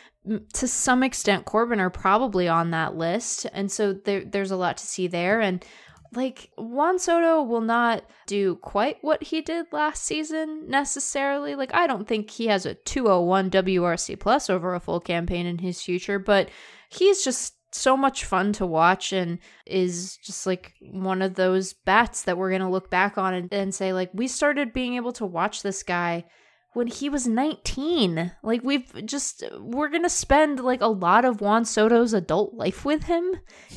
to some extent Corbin are probably on that list, and so there there's a lot to see there, and like Juan Soto will not do quite what he did last season necessarily. Like I don't think he has a 201 WRC plus over a full campaign in his future, but he's just so much fun to watch and is just like one of those bats that we're going to look back on and, and say like we started being able to watch this guy when he was 19. Like we've just we're going to spend like a lot of Juan Soto's adult life with him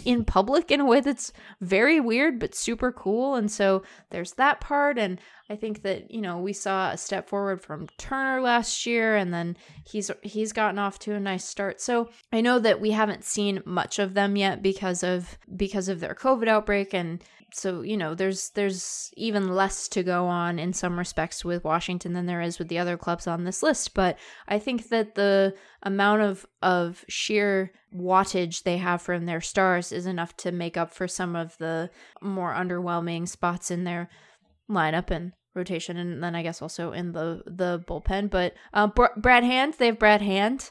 in public in a way that's very weird but super cool and so there's that part and I think that, you know, we saw a step forward from Turner last year and then he's he's gotten off to a nice start. So, I know that we haven't seen much of them yet because of because of their COVID outbreak and so you know there's there's even less to go on in some respects with Washington than there is with the other clubs on this list but I think that the amount of of sheer wattage they have from their stars is enough to make up for some of the more underwhelming spots in their lineup and rotation and then I guess also in the the bullpen but uh, Br- Brad Hand they have Brad Hand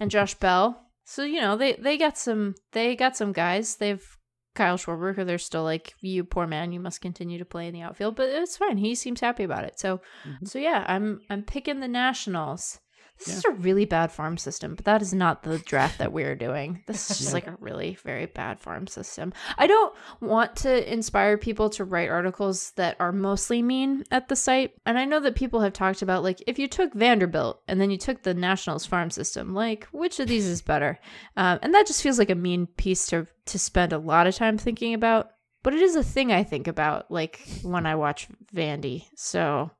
and Josh Bell. So you know they they got some they got some guys. They've Kyle Schwarber, they're still like, you poor man, you must continue to play in the outfield, but it's fine. He seems happy about it. So, mm-hmm. so yeah, I'm I'm picking the Nationals. This yeah. is a really bad farm system, but that is not the draft that we're doing. This is just like a really very bad farm system. I don't want to inspire people to write articles that are mostly mean at the site. And I know that people have talked about like if you took Vanderbilt and then you took the Nationals farm system, like which of these is better? Um, and that just feels like a mean piece to to spend a lot of time thinking about. But it is a thing I think about, like when I watch Vandy. So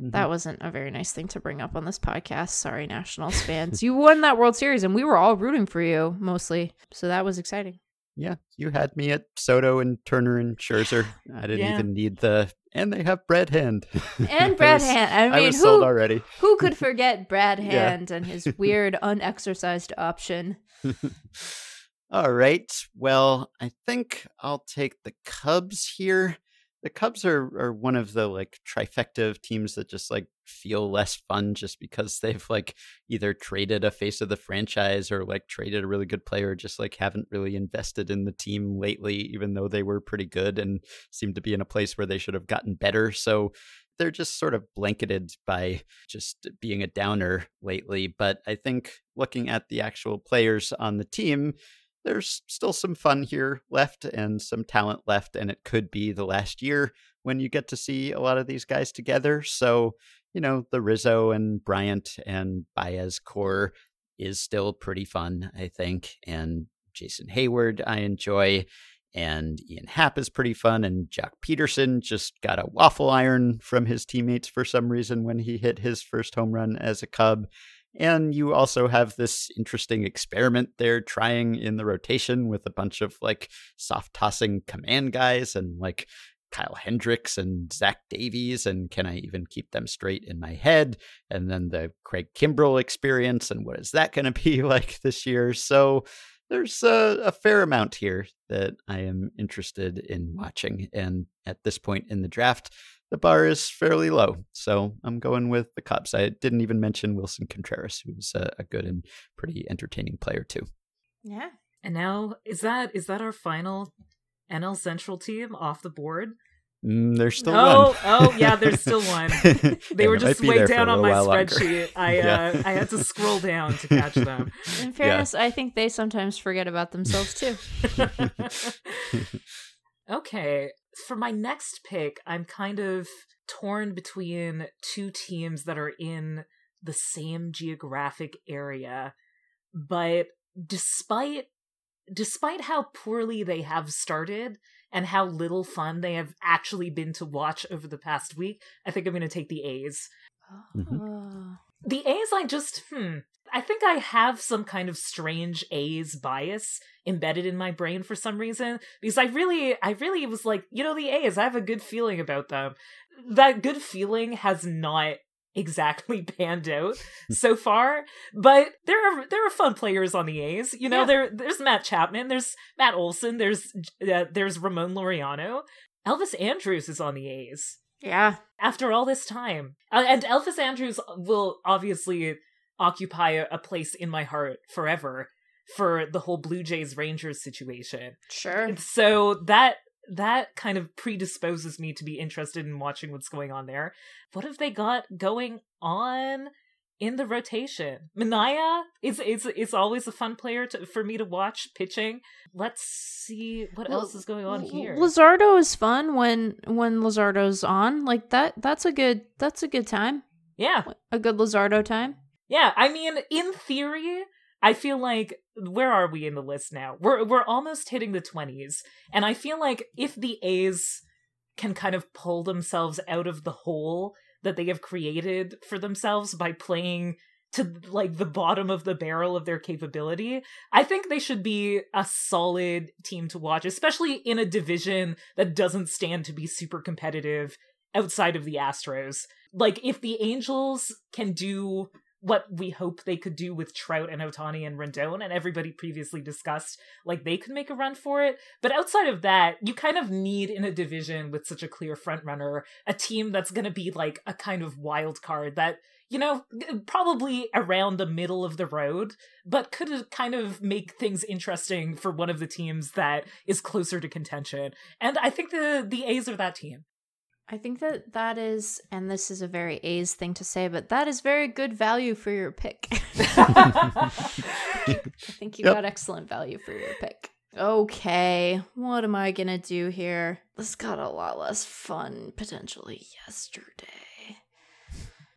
Mm-hmm. That wasn't a very nice thing to bring up on this podcast. Sorry, Nationals fans. you won that World Series and we were all rooting for you mostly. So that was exciting. Yeah, you had me at Soto and Turner and Scherzer. I didn't yeah. even need the and they have Brad Hand. And Brad was, Hand. I mean, I was who, sold already. who could forget Brad Hand yeah. and his weird unexercised option? All right. Well, I think I'll take the Cubs here the Cubs are are one of the like trifecta of teams that just like feel less fun just because they've like either traded a face of the franchise or like traded a really good player, just like haven't really invested in the team lately, even though they were pretty good and seem to be in a place where they should have gotten better. So they're just sort of blanketed by just being a downer lately. But I think looking at the actual players on the team, there's still some fun here left and some talent left, and it could be the last year when you get to see a lot of these guys together. So, you know, the Rizzo and Bryant and Baez core is still pretty fun, I think. And Jason Heyward, I enjoy. And Ian Happ is pretty fun. And Joc Pederson just got a waffle iron from his teammates for some reason when he hit his first home run as a Cub. And you also have this interesting experiment they're trying in the rotation with a bunch of like soft tossing command guys and like Kyle Hendricks and Zach Davies, and can I even keep them straight in my head? And then the Craig Kimbrel experience, and what is that going to be like this year? So there's a, a, fair amount here that I am interested in watching. And at this point in the draft, the bar is fairly low. So I'm going with the Cubs. I didn't even mention Willson Contreras, who's a, a good and pretty entertaining player too. Yeah. And now is that is that our final NL Central team off the board? Mm, there's still oh, one. oh, yeah, there's still one. They were just way down on my spreadsheet. I yeah. uh, I had to scroll down to catch them. In fairness, yeah. I think they sometimes forget about themselves too. okay, for my next pick, I'm kind of torn between two teams that are in the same geographic area, but despite despite how poorly they have started and how little fun they have actually been to watch over the past week, I think I'm going to take the A's. Mm-hmm. The A's, I just, hmm, I think I have some kind of strange A's bias embedded in my brain for some reason because I really I really was like, you know, the A's, I have a good feeling about them. That good feeling has not exactly panned out so far. But there are there are fun players on the A's. You know, Yeah. there there's Matt Chapman, there's Matt Olson, there's uh, there's Ramon Laureano. Elvis Andrus is on the A's Yeah. after all this time. Uh, and Elvis Andrus will obviously occupy a, a place in my heart forever for the whole Blue Jays Rangers situation. Sure. So that that kind of predisposes me to be interested in watching what's going on there. What have they got going on in the rotation? Manaea is it's it's always a fun player to, for me to watch pitching. Let's see what Well, else is going on here. Luzardo is fun when when Luzardo's on. Like that that's a good that's a good time. yeah. A good Luzardo time. Yeah, I mean, in theory, I feel like where are we in the list now? We're we're almost hitting the twenties, and I feel like if the A's can kind of pull themselves out of the hole that they have created for themselves by playing to like the bottom of the barrel of their capability, I think they should be a solid team to watch, especially in a division that doesn't stand to be super competitive outside of the Astros. Like if the Angels can do what we hope they could do with Trout and Ohtani and Rendon and everybody previously discussed, like they could make a run for it. But outside of that, you kind of need in a division with such a clear front runner, a team that's going to be like a kind of wild card that, you know, probably around the middle of the road, but could kind of make things interesting for one of the teams that is closer to contention. And I think the the A's are that team. I think that that is, and this is a very A's thing to say, but that is very good value for your pick. I think you Yep. got excellent value for your pick. Okay, what am I gonna do here? This got a lot less fun potentially yesterday.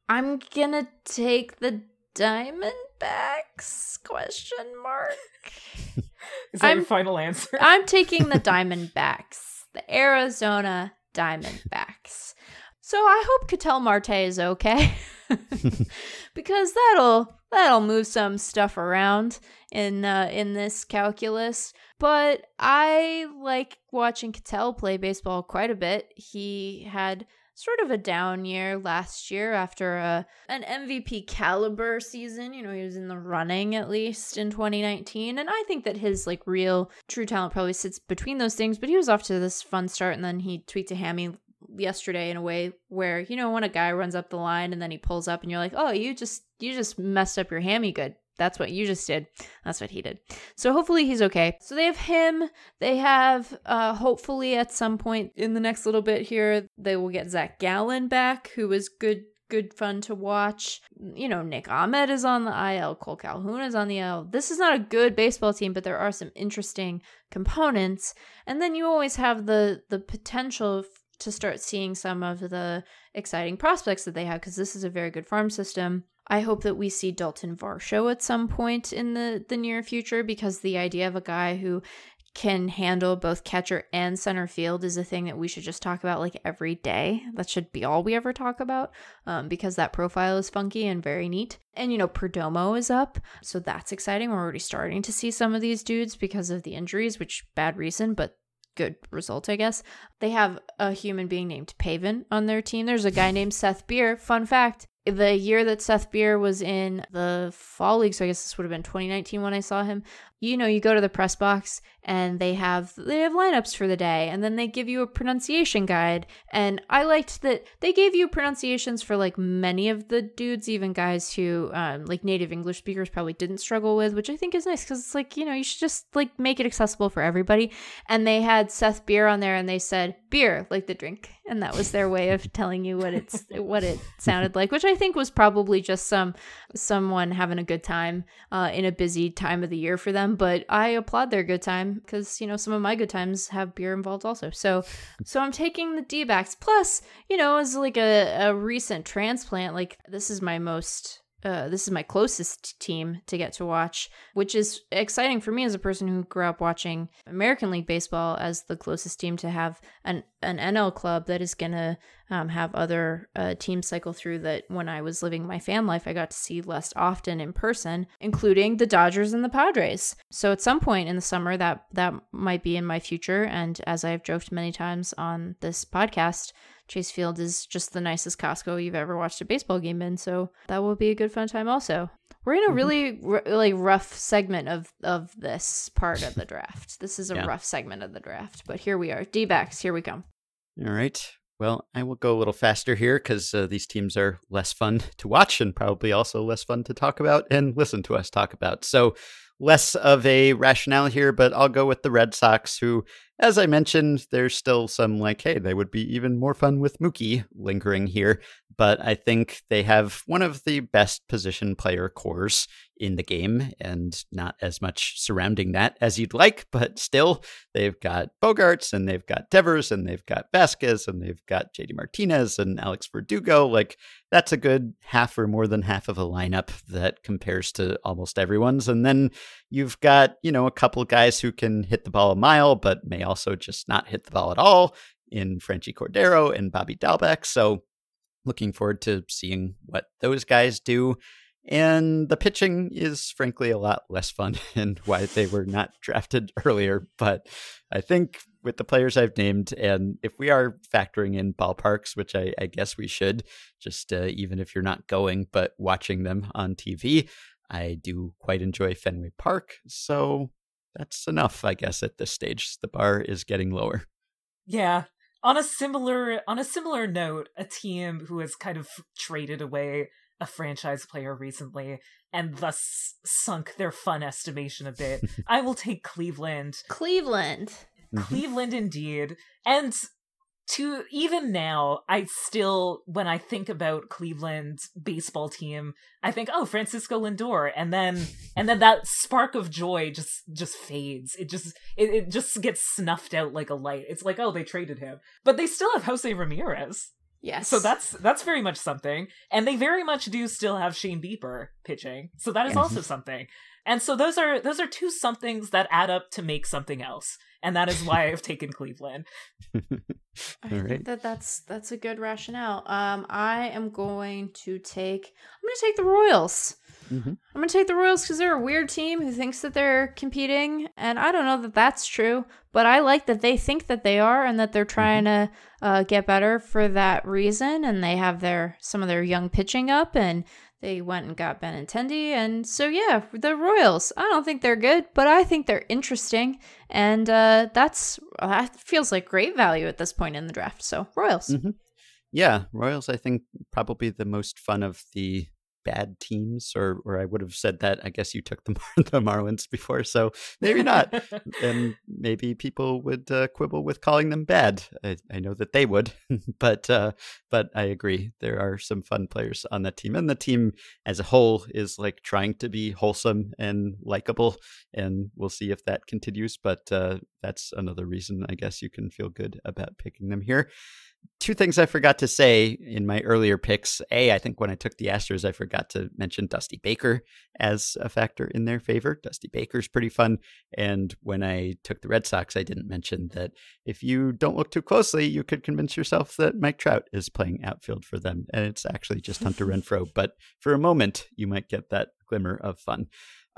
I'm gonna take the Diamondbacks? Question mark. Is that your I'm- final answer? I'm taking the Diamondbacks, the Arizona Diamondbacks. So I hope Ketel Marte is okay, because that'll that'll move some stuff around in uh, in this calculus. But I like watching Cattell play baseball quite a bit. He had sort of a down year last year after a an MVP caliber season. You know, he was in the running at least in 2019, and I think that his like real true talent probably sits between those things. But he was off to this fun start, and then he tweaked a hammy yesterday in a way where you know when a guy runs up the line and then he pulls up and you're like oh you just you just messed up your hammy good that's what you just did. That's what he did. So hopefully he's okay. So they have him. They have uh hopefully at some point in the next little bit here they will get zach gallen back who was good good fun to watch. You know nick ahmed is on the il cole calhoun is on the il this is not a good baseball team but there are some interesting components. And then you always have the the potential to start seeing some of the exciting prospects that they have because this is a very good farm system. I hope that we see Dalton Varsho at some point in the the near future because the idea of a guy who can handle both catcher and center field is a thing that we should just talk about like every day. That should be all we ever talk about um, because that profile is funky and very neat. And you know, Perdomo is up, so that's exciting. We're already starting to see some of these dudes because of the injuries, which bad reason, but good result, I guess. They have a human being named Pavin on their team. There's a guy named Seth Beer. Fun fact the year that Seth Beer was in the fall league, so I guess this would have been 2019 when I saw him. You know, you go to the press box and they have they have lineups for the day, and then they give you a pronunciation guide. And I liked that they gave you pronunciations for like many of the dudes, even guys who um, like native English speakers probably didn't struggle with, which I think is nice because it's like you know you should just like make it accessible for everybody. And they had Seth Beer on there, and they said beer like the drink, and that was their way of telling you what it's what it sounded like, which I think was probably just some someone having a good time uh, in a busy time of the year for them. But I applaud their good time because you know some of my good times have beer involved also. So so I'm taking the D backs. Plus, you know, as like a, a recent transplant, like this is my most uh, this is my closest team to get to watch, which is exciting for me as a person who grew up watching American League baseball as the closest team to have an an NL club that is going to um, have other uh, teams cycle through that when I was living my fan life, I got to see less often in person, including the Dodgers and the Padres. So at some point in the summer, that that might be in my future. And as I've joked many times on this podcast, Chase Field is just the nicest Costco you've ever watched a baseball game in. So that will be a good fun time also. We're in a mm-hmm. really really rough segment of of this part of the draft. This is a yeah. rough segment of the draft, but here we are. D backs, here we come. All right. Well, I will go a little faster here because uh, these teams are less fun to watch and probably also less fun to talk about and listen to us talk about. So, less of a rationale here, but I'll go with the Red Sox, who as I mentioned, there's still some like, hey, they would be even more fun with Mookie lingering here. But I think they have one of the best position player cores in the game and not as much surrounding that as you'd like. But still, they've got Bogaerts and they've got Devers and they've got Vázquez and they've got JD Martinez and Alex Verdugo. Like, that's a good half or more than half of a lineup that compares to almost everyone's. And then you've got, you know, a couple guys who can hit the ball a mile, but may also just not hit the ball at all in Franchy Cordero and Bobby Dalbec. So looking forward to seeing what those guys do. And the pitching is frankly a lot less fun and why they were not drafted earlier. But I think with the players I've named, and if we are factoring in ballparks, which I, I guess we should, just uh, even if you're not going, but watching them on TV, I do quite enjoy Fenway Park. So that's enough, I guess, at this stage. The bar is getting lower. Yeah. On a similar on a similar note, a team who has kind of traded away a franchise player recently and thus sunk their fun estimation a bit. I will take Cleveland. Cleveland. Mm-hmm. Cleveland indeed. And to even now, I still, when I think about Cleveland's baseball team, I think, oh, Francisco Lindor, and then and then that spark of joy just just fades. It just it, it just gets snuffed out like a light. It's like, oh, they traded him, but they still have Jose Ramirez. Yes. So that's that's very much something, and they very much do still have Shane Bieber pitching. So that is mm-hmm. also something. And so those are those are two somethings that add up to make something else and that is why I've taken Cleveland. I think that that's that's a good rationale. Um, I am going to take I'm going to take the Royals. Mm-hmm. I'm going to take the Royals because they're a weird team who thinks that they're competing, and I don't know that that's true, but I like that they think that they are and that they're mm-hmm. trying mm-hmm. to uh, get better for that reason, and they have their some of their young pitching up, and they went and got Benintendi, and so yeah, the Royals. I don't think they're good, but I think they're interesting, and uh, that's that feels like great value at this point in the draft. So Royals. Mm-hmm. Yeah, Royals. I think probably the most fun of the bad teams, or or I would have said that. I guess you took the the Marlins before, so maybe not. and maybe people would uh, quibble with calling them bad. I, I know that they would, but uh, but I agree. There are some fun players on that team, and the team as a whole is like trying to be wholesome and likable. And we'll see if that continues. But uh, that's another reason I guess you can feel good about picking them here two things I forgot to say in my earlier picks. A, I think when I took the Astros, I forgot to mention Dusty Baker as a factor in their favor. Dusty Baker's pretty fun. And when I took the Red Sox, I didn't mention that if you don't look too closely, you could convince yourself that Mike Trout is playing outfield for them. And it's actually just Hunter Renfroe. But for a moment, you might get that glimmer of fun.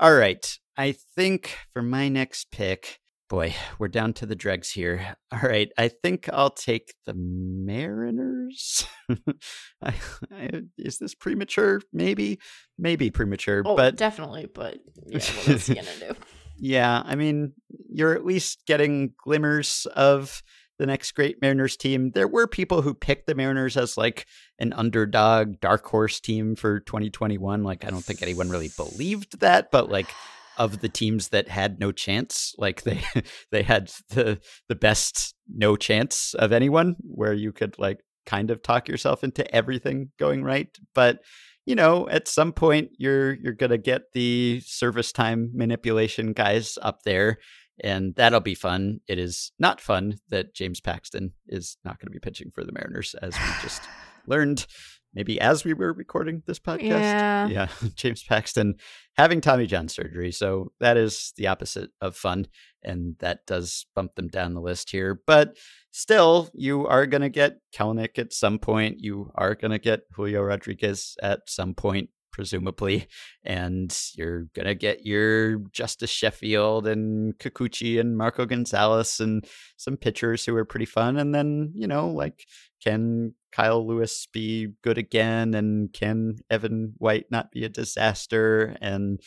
All right. I think for my next pick, Boy, we're down to the dregs here. All right, I think I'll take the Mariners. I, I, is this premature? Maybe, maybe premature, oh, but definitely. But yeah, what else gonna do? yeah, I mean, you're at least getting glimmers of the next great Mariners team. There were people who picked the Mariners as like an underdog, dark horse team for 2021. Like, I don't think anyone really believed that, but like of the teams that had no chance. Like they they had the the best no chance of anyone where you could like kind of talk yourself into everything going right. But you know, at some point you're you're gonna get the service time manipulation guys up there, and that'll be fun. It is not fun that James Paxton is not going to be pitching for the Mariners, as we just learned maybe as we were recording this podcast. Yeah. Yeah. James Paxton having Tommy John surgery. So that is the opposite of fun. And that does bump them down the list here. But still, you are going to get Kelenic at some point. You are going to get Julio Rodriguez at some point presumably, and you're gonna get your Justus Sheffield and Kikuchi and Marco Gonzalez and some pitchers who are pretty fun, and then you know like can Kyle Lewis be good again, and can Evan White not be a disaster, and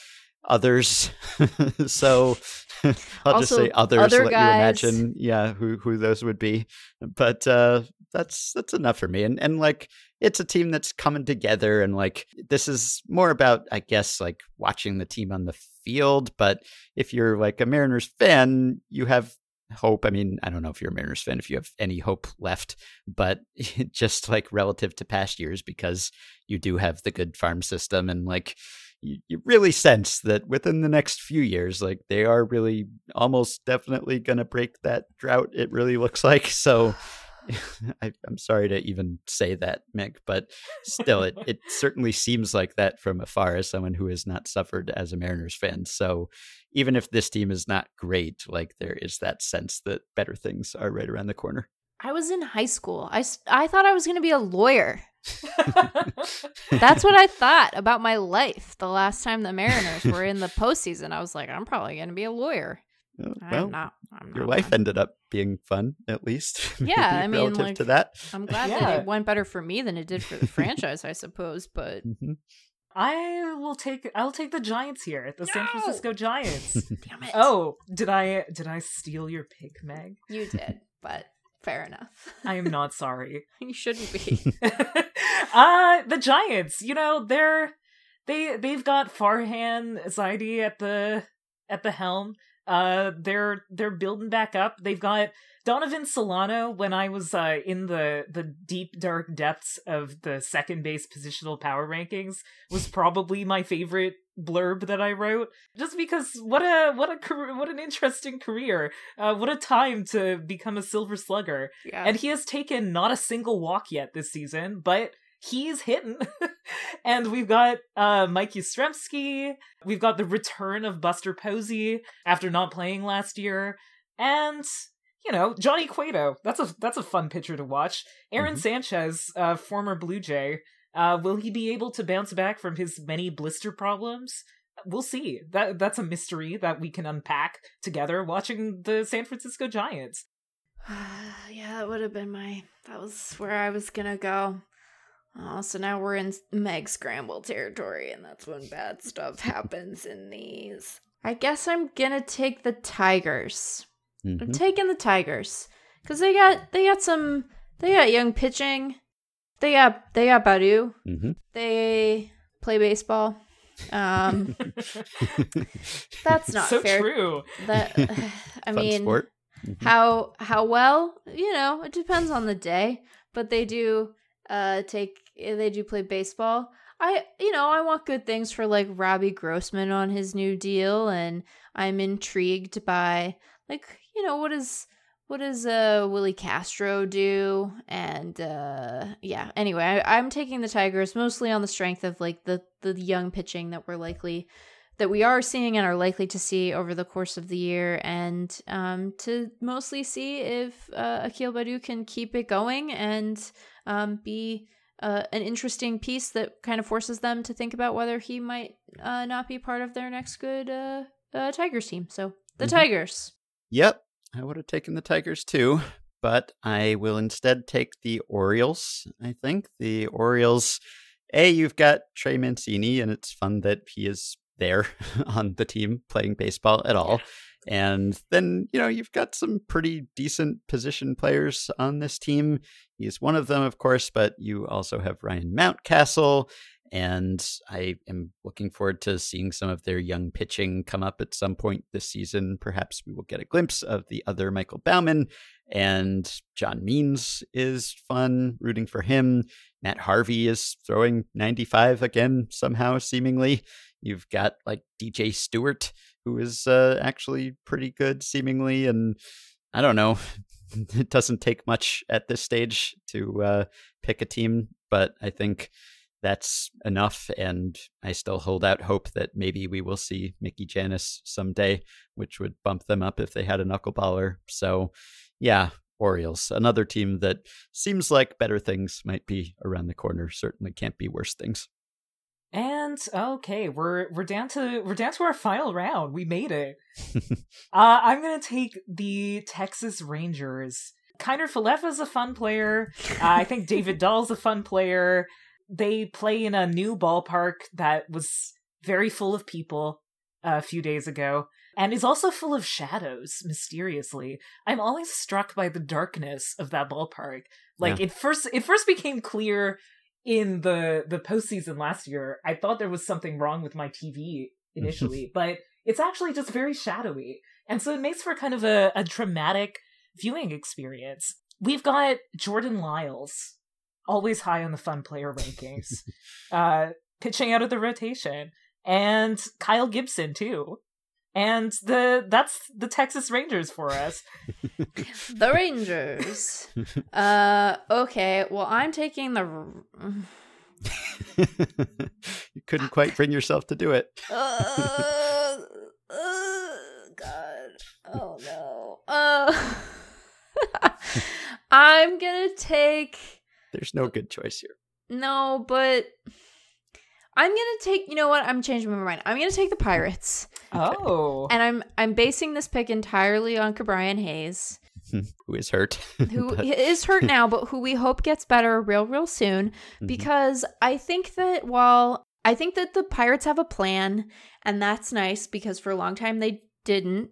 others. so I'll Also, just say others. other let guys. you imagine, yeah, who who those would be. But uh, that's that's enough for me. And and like it's a team that's coming together, and like this is more about, I guess, like watching the team on the field. But if you're like a Mariners fan, you have hope. I mean, I don't know if you're a Mariners fan, if you have any hope left, but just like relative to past years, because you do have the good farm system and like you, you really sense that within the next few years, like they are really almost definitely going to break that drought. It really looks like. So I, I'm sorry to even say that, Mick, but still, it, it certainly seems like that from afar as someone who has not suffered as a Mariners fan. So even if this team is not great, like there is that sense that better things are right around the corner. I was in high school. I, I thought I was going to be a lawyer. That's what I thought about my life the last time the Mariners were in the postseason. I was like, I'm probably going to be a lawyer. Uh, I'm well, not. I'm your not life ended up being fun, at least. Yeah, I mean, relative like- to that. I'm glad Yeah. that it went better for me than it did for the franchise, I suppose. But Mhm. I will take I'll take the Giants here, the San Francisco Giants. damn it. oh, did I did I steal your pick, Meg? you did. But fair enough. I am not sorry. you shouldn't be. uh the Giants, you know, they're they they've got Farhan Zaidi at the at the helm. Uh they're they're building back up. They've got Donovan Solano when I was uh in the the deep dark depths of the second base positional power rankings was probably my favorite blurb that I wrote just because what a what a what an interesting career. Uh what a time to become a silver slugger. Yeah. And he has taken not a single walk yet this season, but he's hitting. and we've got uh Mike Yastrzemski. We've got the return of Buster Posey after not playing last year. And you know, Johnny Cueto. That's a that's a fun pitcher to watch. Aaron Mhm. Sanchez, uh former Blue Jay. Uh will he be able to bounce back from his many blister problems? We'll see. That that's a mystery that we can unpack together watching the San Francisco Giants. yeah, that would have been my. That was where I was gonna go. Oh, so now we're in Meg Scramble territory, and that's when bad stuff happens in these. I guess I'm gonna take the Tigers. I'm Mhm. taking the Tigers because they got they got some they got young pitching. They got they got Baddoo. Mhm. They play baseball. Um, that's not fair. so fair. true. That I Fun mean, sport. Mhm. how how well you know it depends on the day but they do uh take they do play baseball. I you know i want good things for like robbie grossman on his new deal and i'm intrigued by like you know what is what does uh willi castro do? And uh yeah anyway I, i'm taking the tigers mostly on the strength of like the the young pitching that we're likely that we are seeing and are likely to see over the course of the year, and um, to mostly see if uh, Akil Baddoo can keep it going and um, be uh, an interesting piece that kind of forces them to think about whether he might uh, not be part of their next good uh, uh, Tigers team. So the Mhm. Tigers. Yep, I would have taken the Tigers too, but I will instead take the Orioles. I think the Orioles. A, you've got Trey Mancini, and it's fun that he is there on the team playing baseball at all. And then, you know, you've got some pretty decent position players on this team. He's one of them, of course, but you also have Ryan Mountcastle. And I am looking forward to seeing some of their young pitching come up at some point this season. Perhaps we will get a glimpse of the other Michael Baumann. And John Means is fun, rooting for him. Matt Harvey is throwing 95 again, somehow, seemingly. You've got like DJ Stewart, who is uh, actually pretty good, seemingly. And I don't know, it doesn't take much at this stage to uh, pick a team but I think that's enough. And I still hold out hope that maybe we will see Mickey Jannis someday, which would bump them up if they had a knuckleballer. So, yeah, Orioles, another team that seems like better things might be around the corner. Certainly can't be worse things. And okay, we're we're down to we're down to our final round. We made it. uh, I'm gonna take the Texas Rangers. Kiner Falefa's a fun player. Uh, I think David Dahl's a fun player. They play in a new ballpark that was very full of people uh, a few days ago and is also full of shadows mysteriously i'm always struck by the darkness of that ballpark like yeah. it first it first became clear in the the postseason last year i thought there was something wrong with my tv initially but it's actually just very shadowy. And so it makes for kind of a, a dramatic viewing experience. We've got jordan lyles always high on the fun player rankings uh pitching out of the rotation and kyle gibson too and the that's the Texas Rangers for us. the Rangers. Uh okay, well I'm taking the You couldn't quite bring yourself to do it. uh, uh, god. Oh no. Uh I'm going to take There's no good choice here. No, but I'm gonna take. You know what? I'm changing my mind. I'm gonna take the Pirates. Oh, and I'm I'm basing this pick entirely on Ke'Bryan Hayes, who is hurt, who but... is hurt now, but who we hope gets better real, real soon. Mm-hmm. Because I think that while I think that the Pirates have a plan, and that's nice because for a long time they didn't.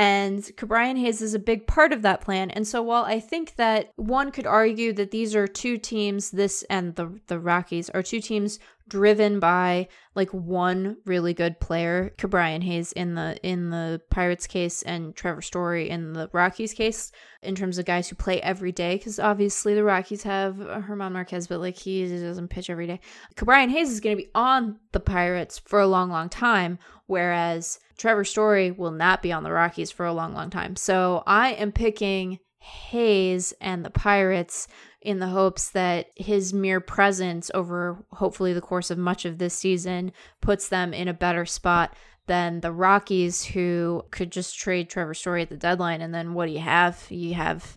And Ke'Bryan Hayes is a big part of that plan. And so while I think that one could argue that these are two teams, this and the the Rockies are two teams driven by like one really good player, Ke'Bryan Hayes in the in the Pirates case and Trevor Story in the Rockies case, in terms of guys who play every day. Because obviously the Rockies have Germán Márquez, but like he doesn't pitch every day. Ke'Bryan Hayes is going to be on the Pirates for a long, long time, whereas Trevor Story will not be on the Rockies for a long, long time. So I am picking Hayes and the Pirates in the hopes that his mere presence over hopefully the course of much of this season puts them in a better spot than the Rockies, who could just trade Trevor Story at the deadline. And then what do you have? You have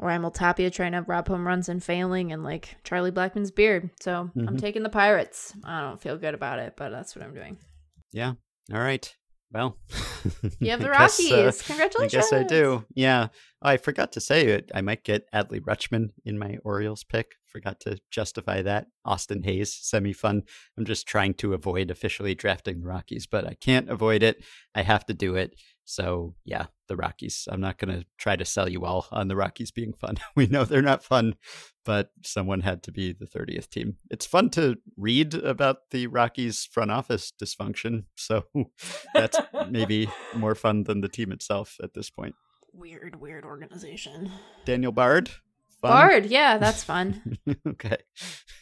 Raimel Tapia trying to rob home runs and failing, and like Charlie Blackmon's beard. So mm-hmm. I'm taking the Pirates. I don't feel good about it, but that's what I'm doing. Yeah. All right. Well, you have the Rockies. Guess, uh, Congratulations. I guess I do. Yeah. Oh, I forgot to say it. I might get Adley Rutschman in my Orioles pick. Forgot to justify that. Austin Hays, semi fun. I'm just trying to avoid officially drafting the Rockies, but I can't avoid it. I have to do it. So yeah, the Rockies. I'm not going to try to sell you all on the Rockies being fun. we know they're not fun, but someone had to be the 30th team. It's fun to read about the Rockies front office dysfunction. So that's maybe more fun than the team itself at this point. Weird, weird organization. Daniel Bard. Fun? Bard, yeah, that's fun. okay.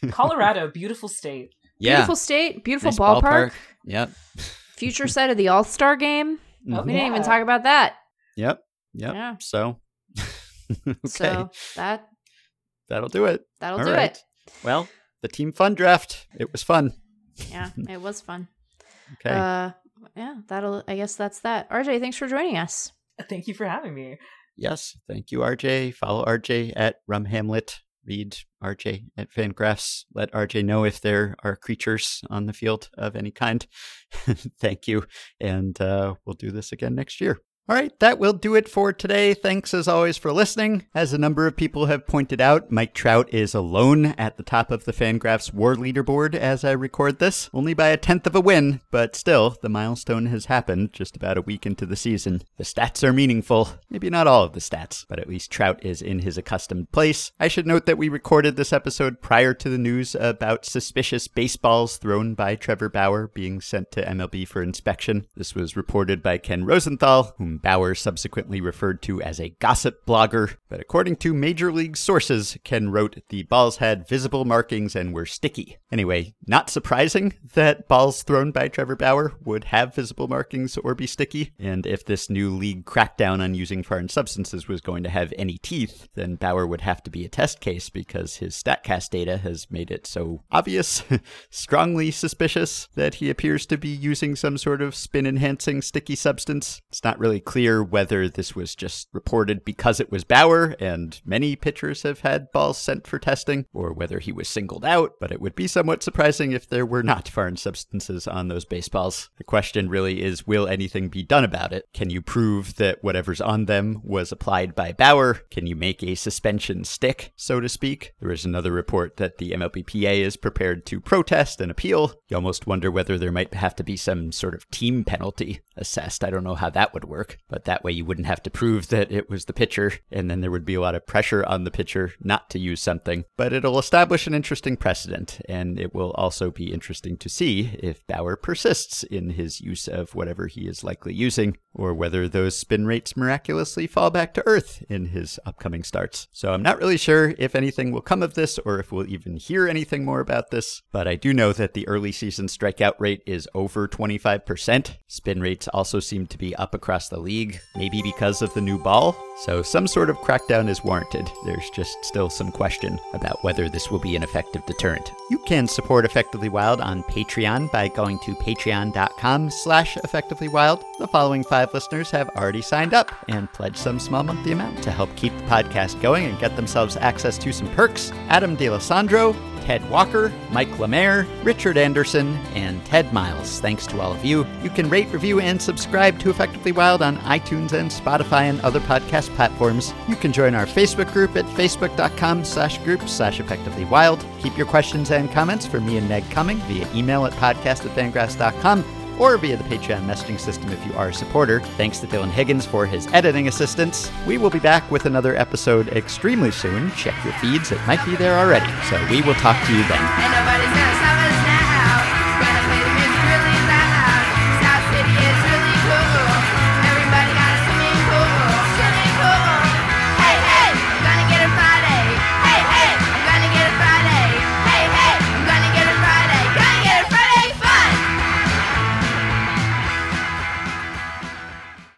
Colorado, beautiful state. Yeah. Beautiful state, beautiful nice ballpark. ballpark. Yep. Future site of the All Star game. Mm-hmm. We didn't even talk about that. Yep. Yep. Yeah. So, okay. So that that'll do it. That'll All do right. it. Well, the team fun draft. It was fun. Yeah, it was fun. okay. Uh, yeah, that'll. I guess that's that. RJ, thanks for joining us. Thank you for having me. Yes, thank you, RJ. Follow RJ at Rum Hamlet. Read RJ at Fangraphs. Let RJ know if there are creatures on the field of any kind. thank you, and uh, we'll do this again next year. All right, that will do it for today. Thanks as always for listening. As a number of people have pointed out, Mike Trout is alone at the top of the Fangraphs War leaderboard as I record this, only by a tenth of a win, but still, the milestone has happened just about a week into the season. The stats are meaningful. Maybe not all of the stats, but at least Trout is in his accustomed place. I should note that we recorded this episode prior to the news about suspicious baseballs thrown by Trevor Bauer being sent to MLB for inspection. This was reported by Ken Rosenthal, whom Bauer subsequently referred to as a gossip blogger. But according to Major League sources, Ken wrote the balls had visible markings and were sticky. Anyway, not surprising that balls thrown by Trevor Bauer would have visible markings or be sticky. And if this new league crackdown on using foreign substances was going to have any teeth, then Bauer would have to be a test case because his StatCast data has made it so obvious, strongly suspicious that he appears to be using some sort of spin enhancing sticky substance. It's not really clear whether this was just reported because it was Bauer and many pitchers have had balls sent for testing, or whether he was singled out, but it would be somewhat surprising if there were not foreign substances on those baseballs. The question really is will anything be done about it? Can you prove that whatever's on them was applied by Bauer? Can you make a suspension stick, so to speak? There is another report that the MLBPA is prepared to protest and appeal. You almost wonder whether there might have to be some sort of team penalty assessed. I don't know how that would work, but that way you wouldn't have to prove that it was the pitcher, and then there would be a lot of pressure on the pitcher not to use something. But it'll establish an interesting precedent, and it will also be interesting to see if Bauer persists in his use of whatever he is likely using, or whether those spin rates miraculously fall back to earth in his upcoming starts. So I'm not really sure if anything will come of this, or if we'll even hear anything more about this, but I do know that the early season strikeout rate is over 25%. Spin rates also seem to be up across the league, maybe because of the new ball. So some sort of crackdown is warranted. There's just still some question about whether this will be an effective deterrent. You can support Effectively Wild on Patreon by going to patreon.com slash effectivelywild. The following five listeners have already signed up and pledged some small monthly amount to help keep the podcast going and get themselves access to some perks. Adam DeLisandro, Ted Walker, Mike Lemaire, Richard Anderson, and Ted Miles. Thanks to all of you. You can rate, review, and subscribe to Effectively Wild on iTunes and Spotify and other podcast platforms. You can join our Facebook group at facebook.com slash group slash effectively wild. Keep your questions and comments for me and Meg coming via email at podcast at fangraphs.com or via the Patreon messaging system if you are a supporter. Thanks to Dylan Higgins for his editing assistance. We will be back with another episode extremely soon. Check your feeds, it might be there already. So we will talk to you then.